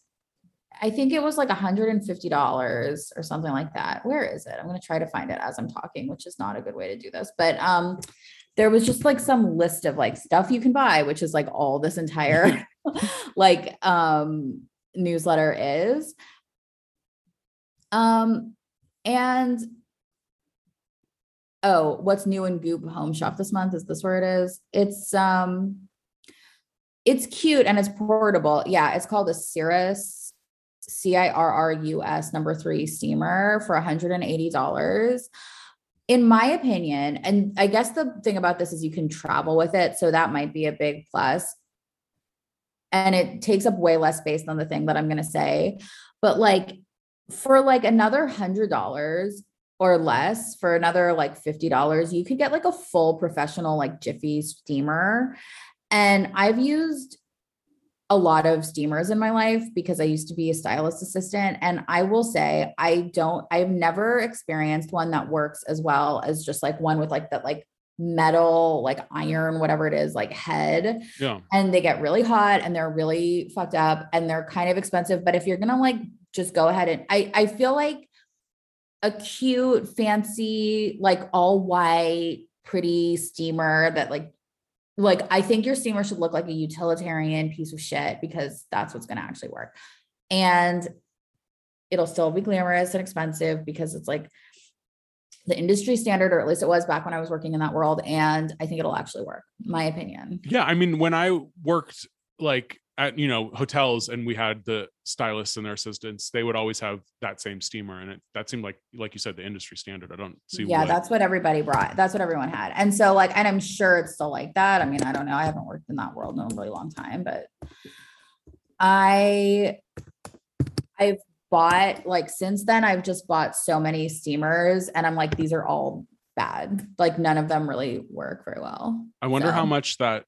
I think it was like $150 or something like that. Where is it? I'm going to try to find it as I'm talking, which is not a good way to do this. But um there was just like some list of like stuff you can buy, which is like all this entire like um newsletter is. Um and oh, what's new in Goop Home Shop this month? Is this where it is? It's um it's cute and it's portable. Yeah, it's called a Cirrus C I R R U S number three steamer for $180. In my opinion, and I guess the thing about this is you can travel with it. So that might be a big plus. And it takes up way less space than the thing that I'm going to say. But like for like another $100 or less, for another like $50, you could get like a full professional like Jiffy steamer. And I've used a lot of steamers in my life because I used to be a stylist assistant. And I will say, I don't, I've never experienced one that works as well as just like one with like that, like metal, like iron, whatever it is, like head. Yeah. And they get really hot and they're really fucked up and they're kind of expensive. But if you're going to like just go ahead and I, I feel like a cute, fancy, like all white, pretty steamer that like like I think your steamer should look like a utilitarian piece of shit because that's what's going to actually work. And it'll still be glamorous and expensive because it's like the industry standard, or at least it was back when I was working in that world. And I think it'll actually work, my opinion. Yeah, I mean, when I worked like at you know hotels and we had the stylists and their assistants, they would always have that same steamer, and it that seemed like like you said the industry standard. I don't see. yeah, what- that's what everybody brought. That's what everyone had. And so, like, and I'm sure it's still like that. I mean, I don't know. I haven't worked in that world in a really long time, but I, I've bought like since then, I've just bought so many steamers, and I'm like, these are all bad. Like, none of them really work very well. I wonder how much that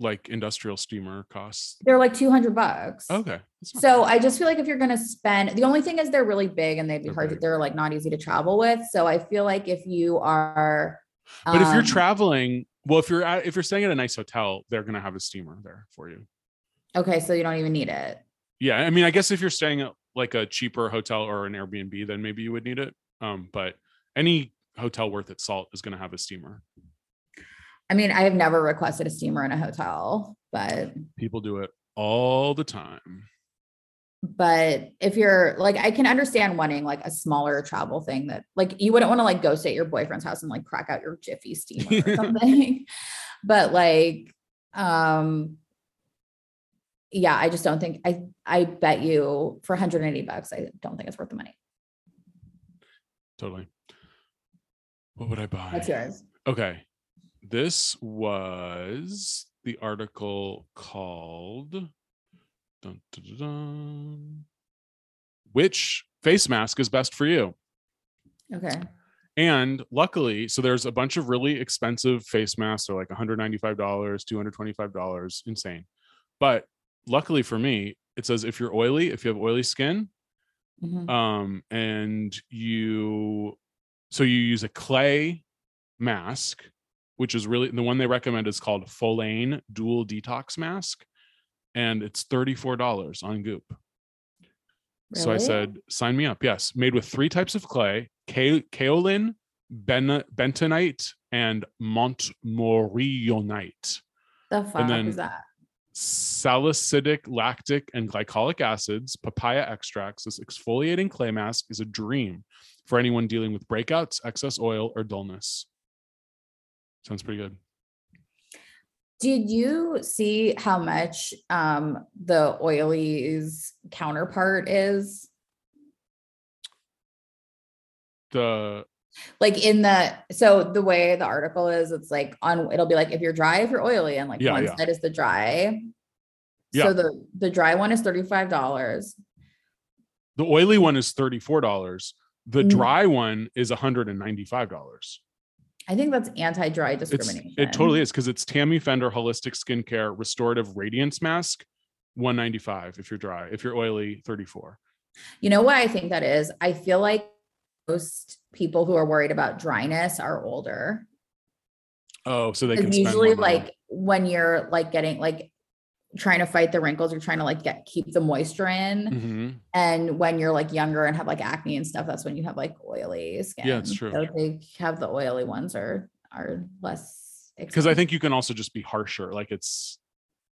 like industrial steamer costs. They're like 200 bucks. Okay. So bad. I just feel like if you're going to spend, the only thing is they're really big and they'd be They're hard. To, they're like not easy to travel with. So I feel like if you are, but if you're um, traveling, well, if you're at, if you're staying at a nice hotel, they're gonna have a steamer there for you. okay, so you don't even need it. Yeah, I mean, I guess if you're staying at like a cheaper hotel or an Airbnb, then maybe you would need it. Um, but any hotel worth its salt is gonna have a steamer. I mean, I have never requested a steamer in a hotel, but People do it all the time. but if you're like I can understand wanting like a smaller travel thing that like you wouldn't want to like go stay at your boyfriend's house and like crack out your jiffy steamer or something. but like um yeah, I just don't think I I bet you for 180 bucks, I don't think it's worth the money. Totally. What would I buy? Yours? Okay. This was the article called dun, dun, dun, Which face mask is best for you? Okay. And luckily, so there's a bunch of really expensive face masks. They're like $195, $225, insane. But luckily for me, it says if you're oily, if you have oily skin, Mhm. um and you so you use a clay mask which is really the one they recommend is called Follain dual detox mask and it's $34 on goop so i said sign me up yes made with three types of clay Ka- kaolin ben- bentonite and montmorillonite the fuck then- is that? salicylic, lactic, and glycolic acids, papaya extracts. This exfoliating clay mask is a dream for anyone dealing with breakouts, excess oil, or dullness. Sounds pretty good. Did you see how much um the oilies counterpart is? The Like in the so the way the article is, it's like on it'll be like if you're dry, if you're oily, and like Yeah, one yeah. side is the dry. Yeah. So the the dry one is $35. the oily one is $34. The Mm. dry one is $195. I think that's anti-dry It's, discrimination. it totally is because it's Tammy Fender Holistic Skincare Restorative Radiance Mask, 195 if you're dry. If you're oily, 34. You know what I think that is? I feel like most people who are worried about dryness are older. Oh, so they can usually like when you're like getting like trying to fight the wrinkles, you're trying to like get keep the moisture in. Mhm. And when you're like younger and have like acne and stuff, that's when you have like oily skin. Yeah, it's true. So they have the oily ones are are less because I think you can also just be harsher. Like it's,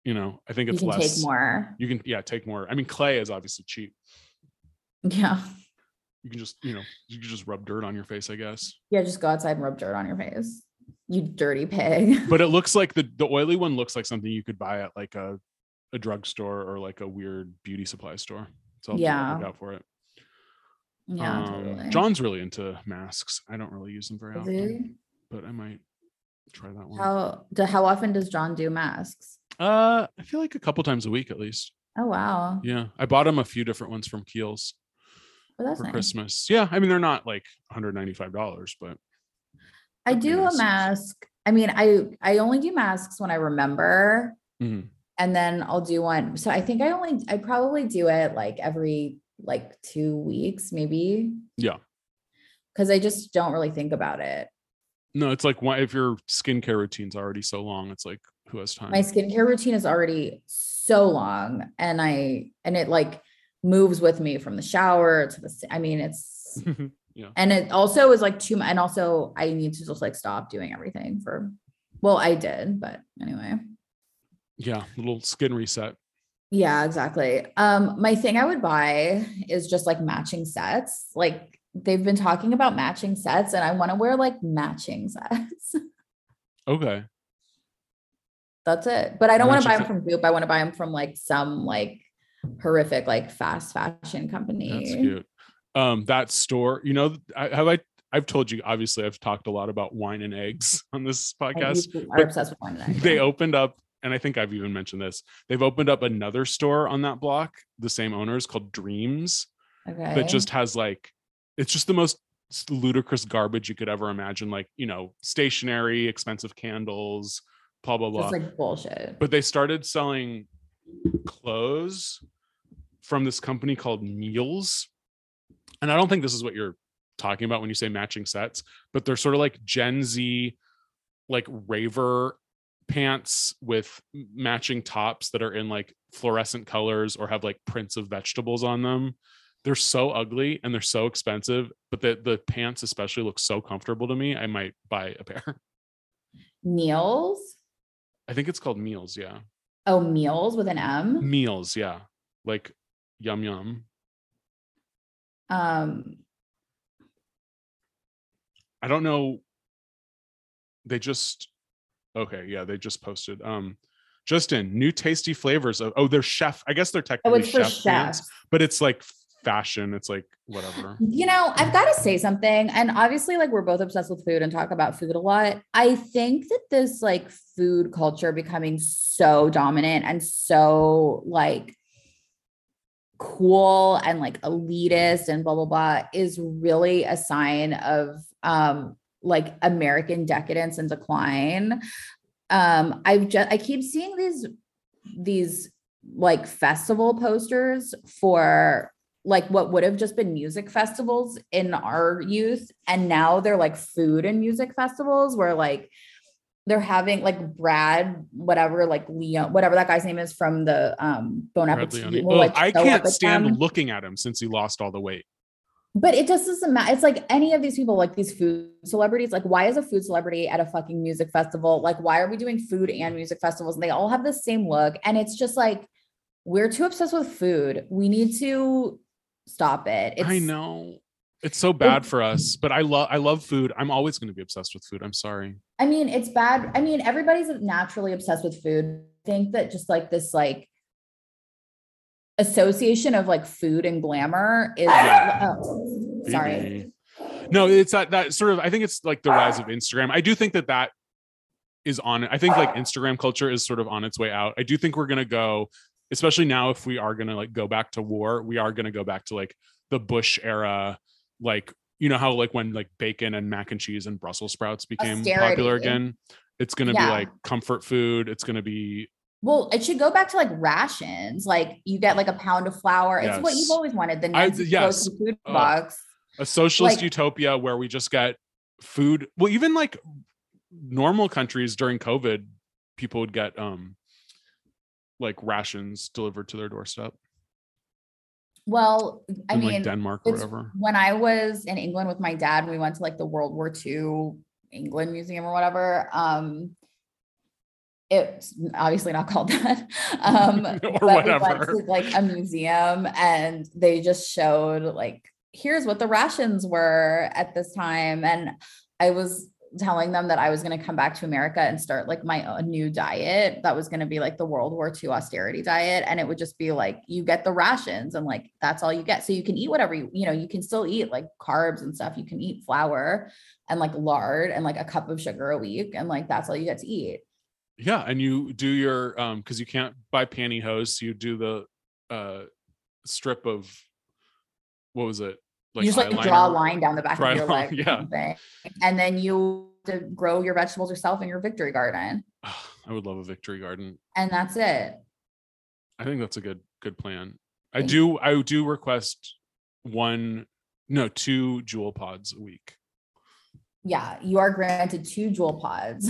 you know, I think you it's can less. take more. You can, yeah, take more. I mean, clay is obviously cheap. Yeah. You can just, you know, you can just rub dirt on your face, I guess. Yeah, just go outside and rub dirt on your face. You dirty pig. But it looks like the the oily one looks like something you could buy at like a a drugstore or like a weird beauty supply store. So I'll Yeah. look out for it. yeah, Um, totally. John's really into masks. I don't really use them very Is often, he? but I might try that one. How do, how often does John do masks? Uh, I feel like a couple times a week at least. Oh wow. Yeah, I bought him a few different ones from Kiehl's. Oh, for nice. Christmas. Yeah, I mean they're not like $195, but I do a mask. I mean, I I only do masks when I remember, Mhm. and then I'll do one. So I think I only I probably do it like every like two weeks, maybe, yeah. because I just don't really think about it. No, it's like why if your skincare routine's already so long, it's like who has time? My skincare routine is already so long, and I and it like moves with me from the shower to the. I mean, it's yeah. and it also is like too much. And also, I need to just like stop doing everything for. Well, I did, but anyway. Yeah, little skin reset. Yeah, exactly. Um, my thing I would buy is just like matching sets. Like they've been talking about matching sets, and I want to wear like matching sets. Okay. That's it. But I don't want to buy them from Goop. I want to buy them from like some like horrific like fast fashion company. That's cute. Um, that store, you know, I, have I I've told you obviously I've talked a lot about wine and eggs on this podcast. are but obsessed with wine and eggs. They opened up, and I think I've even mentioned this. They've opened up another store on that block, the same owners called Dreams. okay. that just has like it's just the most ludicrous garbage you could ever imagine like you know stationery expensive candles blah blah blah just like bullshit. but they started selling clothes from this company called meals and i don't think this is what you're talking about when you say matching sets but they're sort of like gen z like raver pants with matching tops that are in like fluorescent colors or have like prints of vegetables on them. They're so ugly and they're so expensive but the the pants especially look so comfortable to me i might buy a pair. Meals. i think it's called meals yeah. Oh, meals with an M. meals yeah. Like yum yum Um, i don't know they just okay yeah they just posted um Justin, new tasty flavors of oh they're chef i guess they're oh, technically it's chef but it's like fashion it's like whatever You know, I've got to say something. And obviously, like, we're both obsessed with food and talk about food a lot. I think that this, like, food culture becoming so dominant and so, like, cool and like elitist and blah, blah, blah is really a sign of, um, like American decadence and decline. Um, I've just, I keep seeing these, these like festival posters for like what would have just been music festivals in our youth and now they're like food and music festivals where like they're having like Brad, whatever, like Leone, whatever that guy's name is from the um Bon Appetit. Will, like, I can't stand them. looking at him since he lost all the weight. But it just doesn't matter. It's like any of these people, like these food celebrities. Like, why is a food celebrity at a fucking music festival? Like, why are we doing food and music festivals? And they all have the same look. And it's just like, we're too obsessed with food. We need to stop it. It's, I know. It's so bad for us, but I love I love food. I'm always going to be obsessed with food. I'm sorry. I mean, it's bad. I mean, everybody's naturally obsessed with food. I think that just like this, like, association of like food and glamour is. Oh, sorry. No, it's that that sort of. I think it's like the rise of Instagram. I do think that that is on. I think like Instagram culture is sort of on its way out. I do think we're gonna go, especially now if we are gonna like go back to war, we are gonna go back to like the Bush era, like you know how like when like bacon and mac and cheese and Brussels sprouts became popular again. It's gonna Yeah. be like comfort food. It's gonna be Well, it should go back to like rations. Like you get like a pound of flour. It's what you've always wanted. The I- Nancy yes. Pelosi food Ugh. box. a socialist Like- utopia where we just get food well even like normal countries during covid people would get um like rations delivered to their doorstep Well, I in mean, like denmark or whatever when I was in England with my dad, we went to like the World War II England Museum or whatever. Um, it's obviously not called that. Um, Or but we went to like a museum and they just showed like, here's what the rations were at this time. And I was telling them that I was going to come back to America and start like my new diet that was going to be like the World War II austerity diet. And it would just be like, you get the rations and like that's all you get. So you can eat whatever you, you know, you can still eat like carbs and stuff. You can eat flour and like lard and like a cup of sugar a week. And like that's all you get to eat. yeah and you do your um because you can't buy pantyhose you do the uh strip of what was it you just like draw a line down the back of your leg. yeah. something. And then you to grow your vegetables yourself in your victory garden. i would love a victory garden And that's it. I think that's a good good plan. I do I do request one no two JUUL pods a week. Yeah. You are granted two JUUL pods.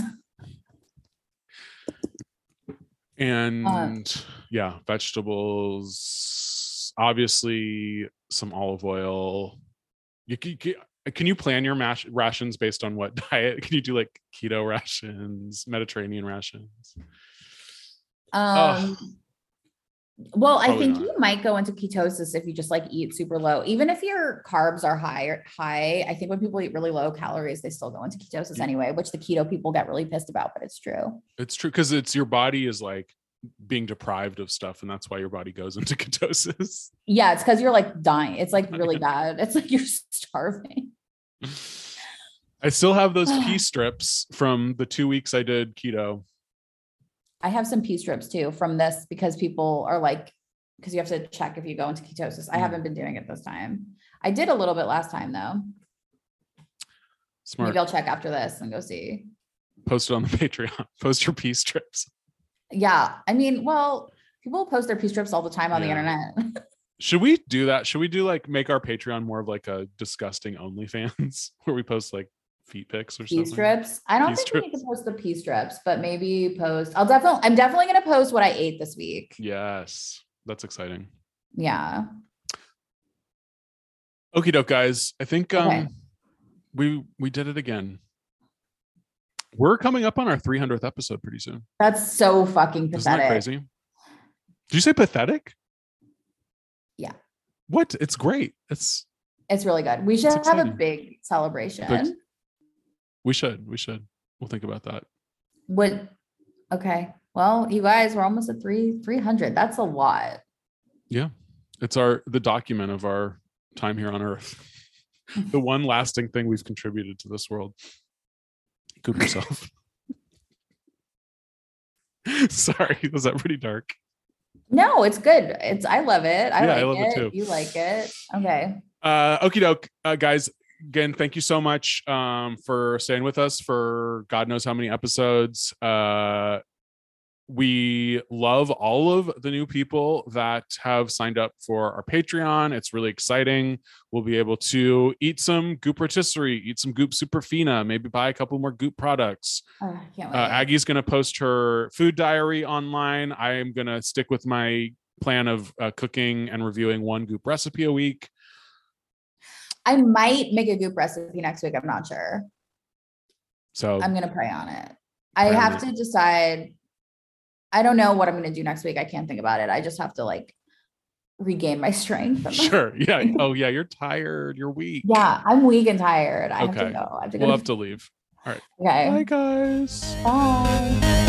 And um, yeah, vegetables, obviously some olive oil. You can, can you plan your mash, rations based on what diet? Can you do like keto rations, Mediterranean rations? Um, well, I think not. you might go into ketosis if you just like eat super low. Even if your carbs are high, high, I think when people eat really low calories, they still go into ketosis Yeah. anyway, which the keto people get really pissed about, but it's true. It's true because it's your body is like being deprived of stuff, and that's why your body goes into ketosis. Yeah, it's because you're like dying. It's like really bad. It's like you're starving. I still have those pea strips from the two weeks I did keto. I have some pea strips too from this because people are like, because you have to check if you go into ketosis. I Mm. haven't been doing it this time. I did a little bit last time though. Smart. Maybe I'll check after this and go see. Post it on the Patreon. Post your pea strips. Yeah. I mean, well, people post their pea strips all the time on the internet. Should we do that? Should we do like make our Patreon more of like a disgusting OnlyFans where we post like feet pics or pea something? strips. I don't Pea think we need to post the pea strips, but maybe post. I'll definitely, I'm definitely going to post what I ate this week. Yes, that's exciting. Yeah. Okie doke, guys. I think um Okay. we we did it again. We're coming up on our 300th episode pretty soon. That's so fucking Isn't that pathetic. crazy? Did you say pathetic? Yeah. What? It's great. It's It's really good. We should have a big celebration. Big- we should. We should. We'll think about that. What? okay. Well, you guys, we're almost at three three hundred. That's a lot. Yeah, it's our the document of our time here on Earth. the one lasting thing we've contributed to this world. Coop yourself. Sorry, was that pretty dark? No, it's good. It's I love it. I Yeah, like I love it it. too. You like it. Okay. Uh okie doke, uh, guys. Again, thank you so much um for staying with us for God knows how many episodes. Uh we love all of the new people that have signed up for our Patreon. It's really exciting. We'll be able to eat some Goop rotisserie, eat some Goop Superfina, maybe buy a couple more Goop products. Oh, I can't wait. Uh, Aggie's going to post her food diary online. I am going to stick with my plan of uh, cooking and reviewing one Goop recipe a week. I might make a goop recipe next week. I'm not sure. So I'm gonna pray on it. I have to decide. I don't know what I'm gonna do next week. I can't think about it. I just have to like regain my strength. sure. Yeah. Oh, yeah. You're tired. You're weak. Yeah, I'm weak and tired. I have to Okay. go. I have to go. We'll have to leave. All right. Okay. Bye, guys. Bye.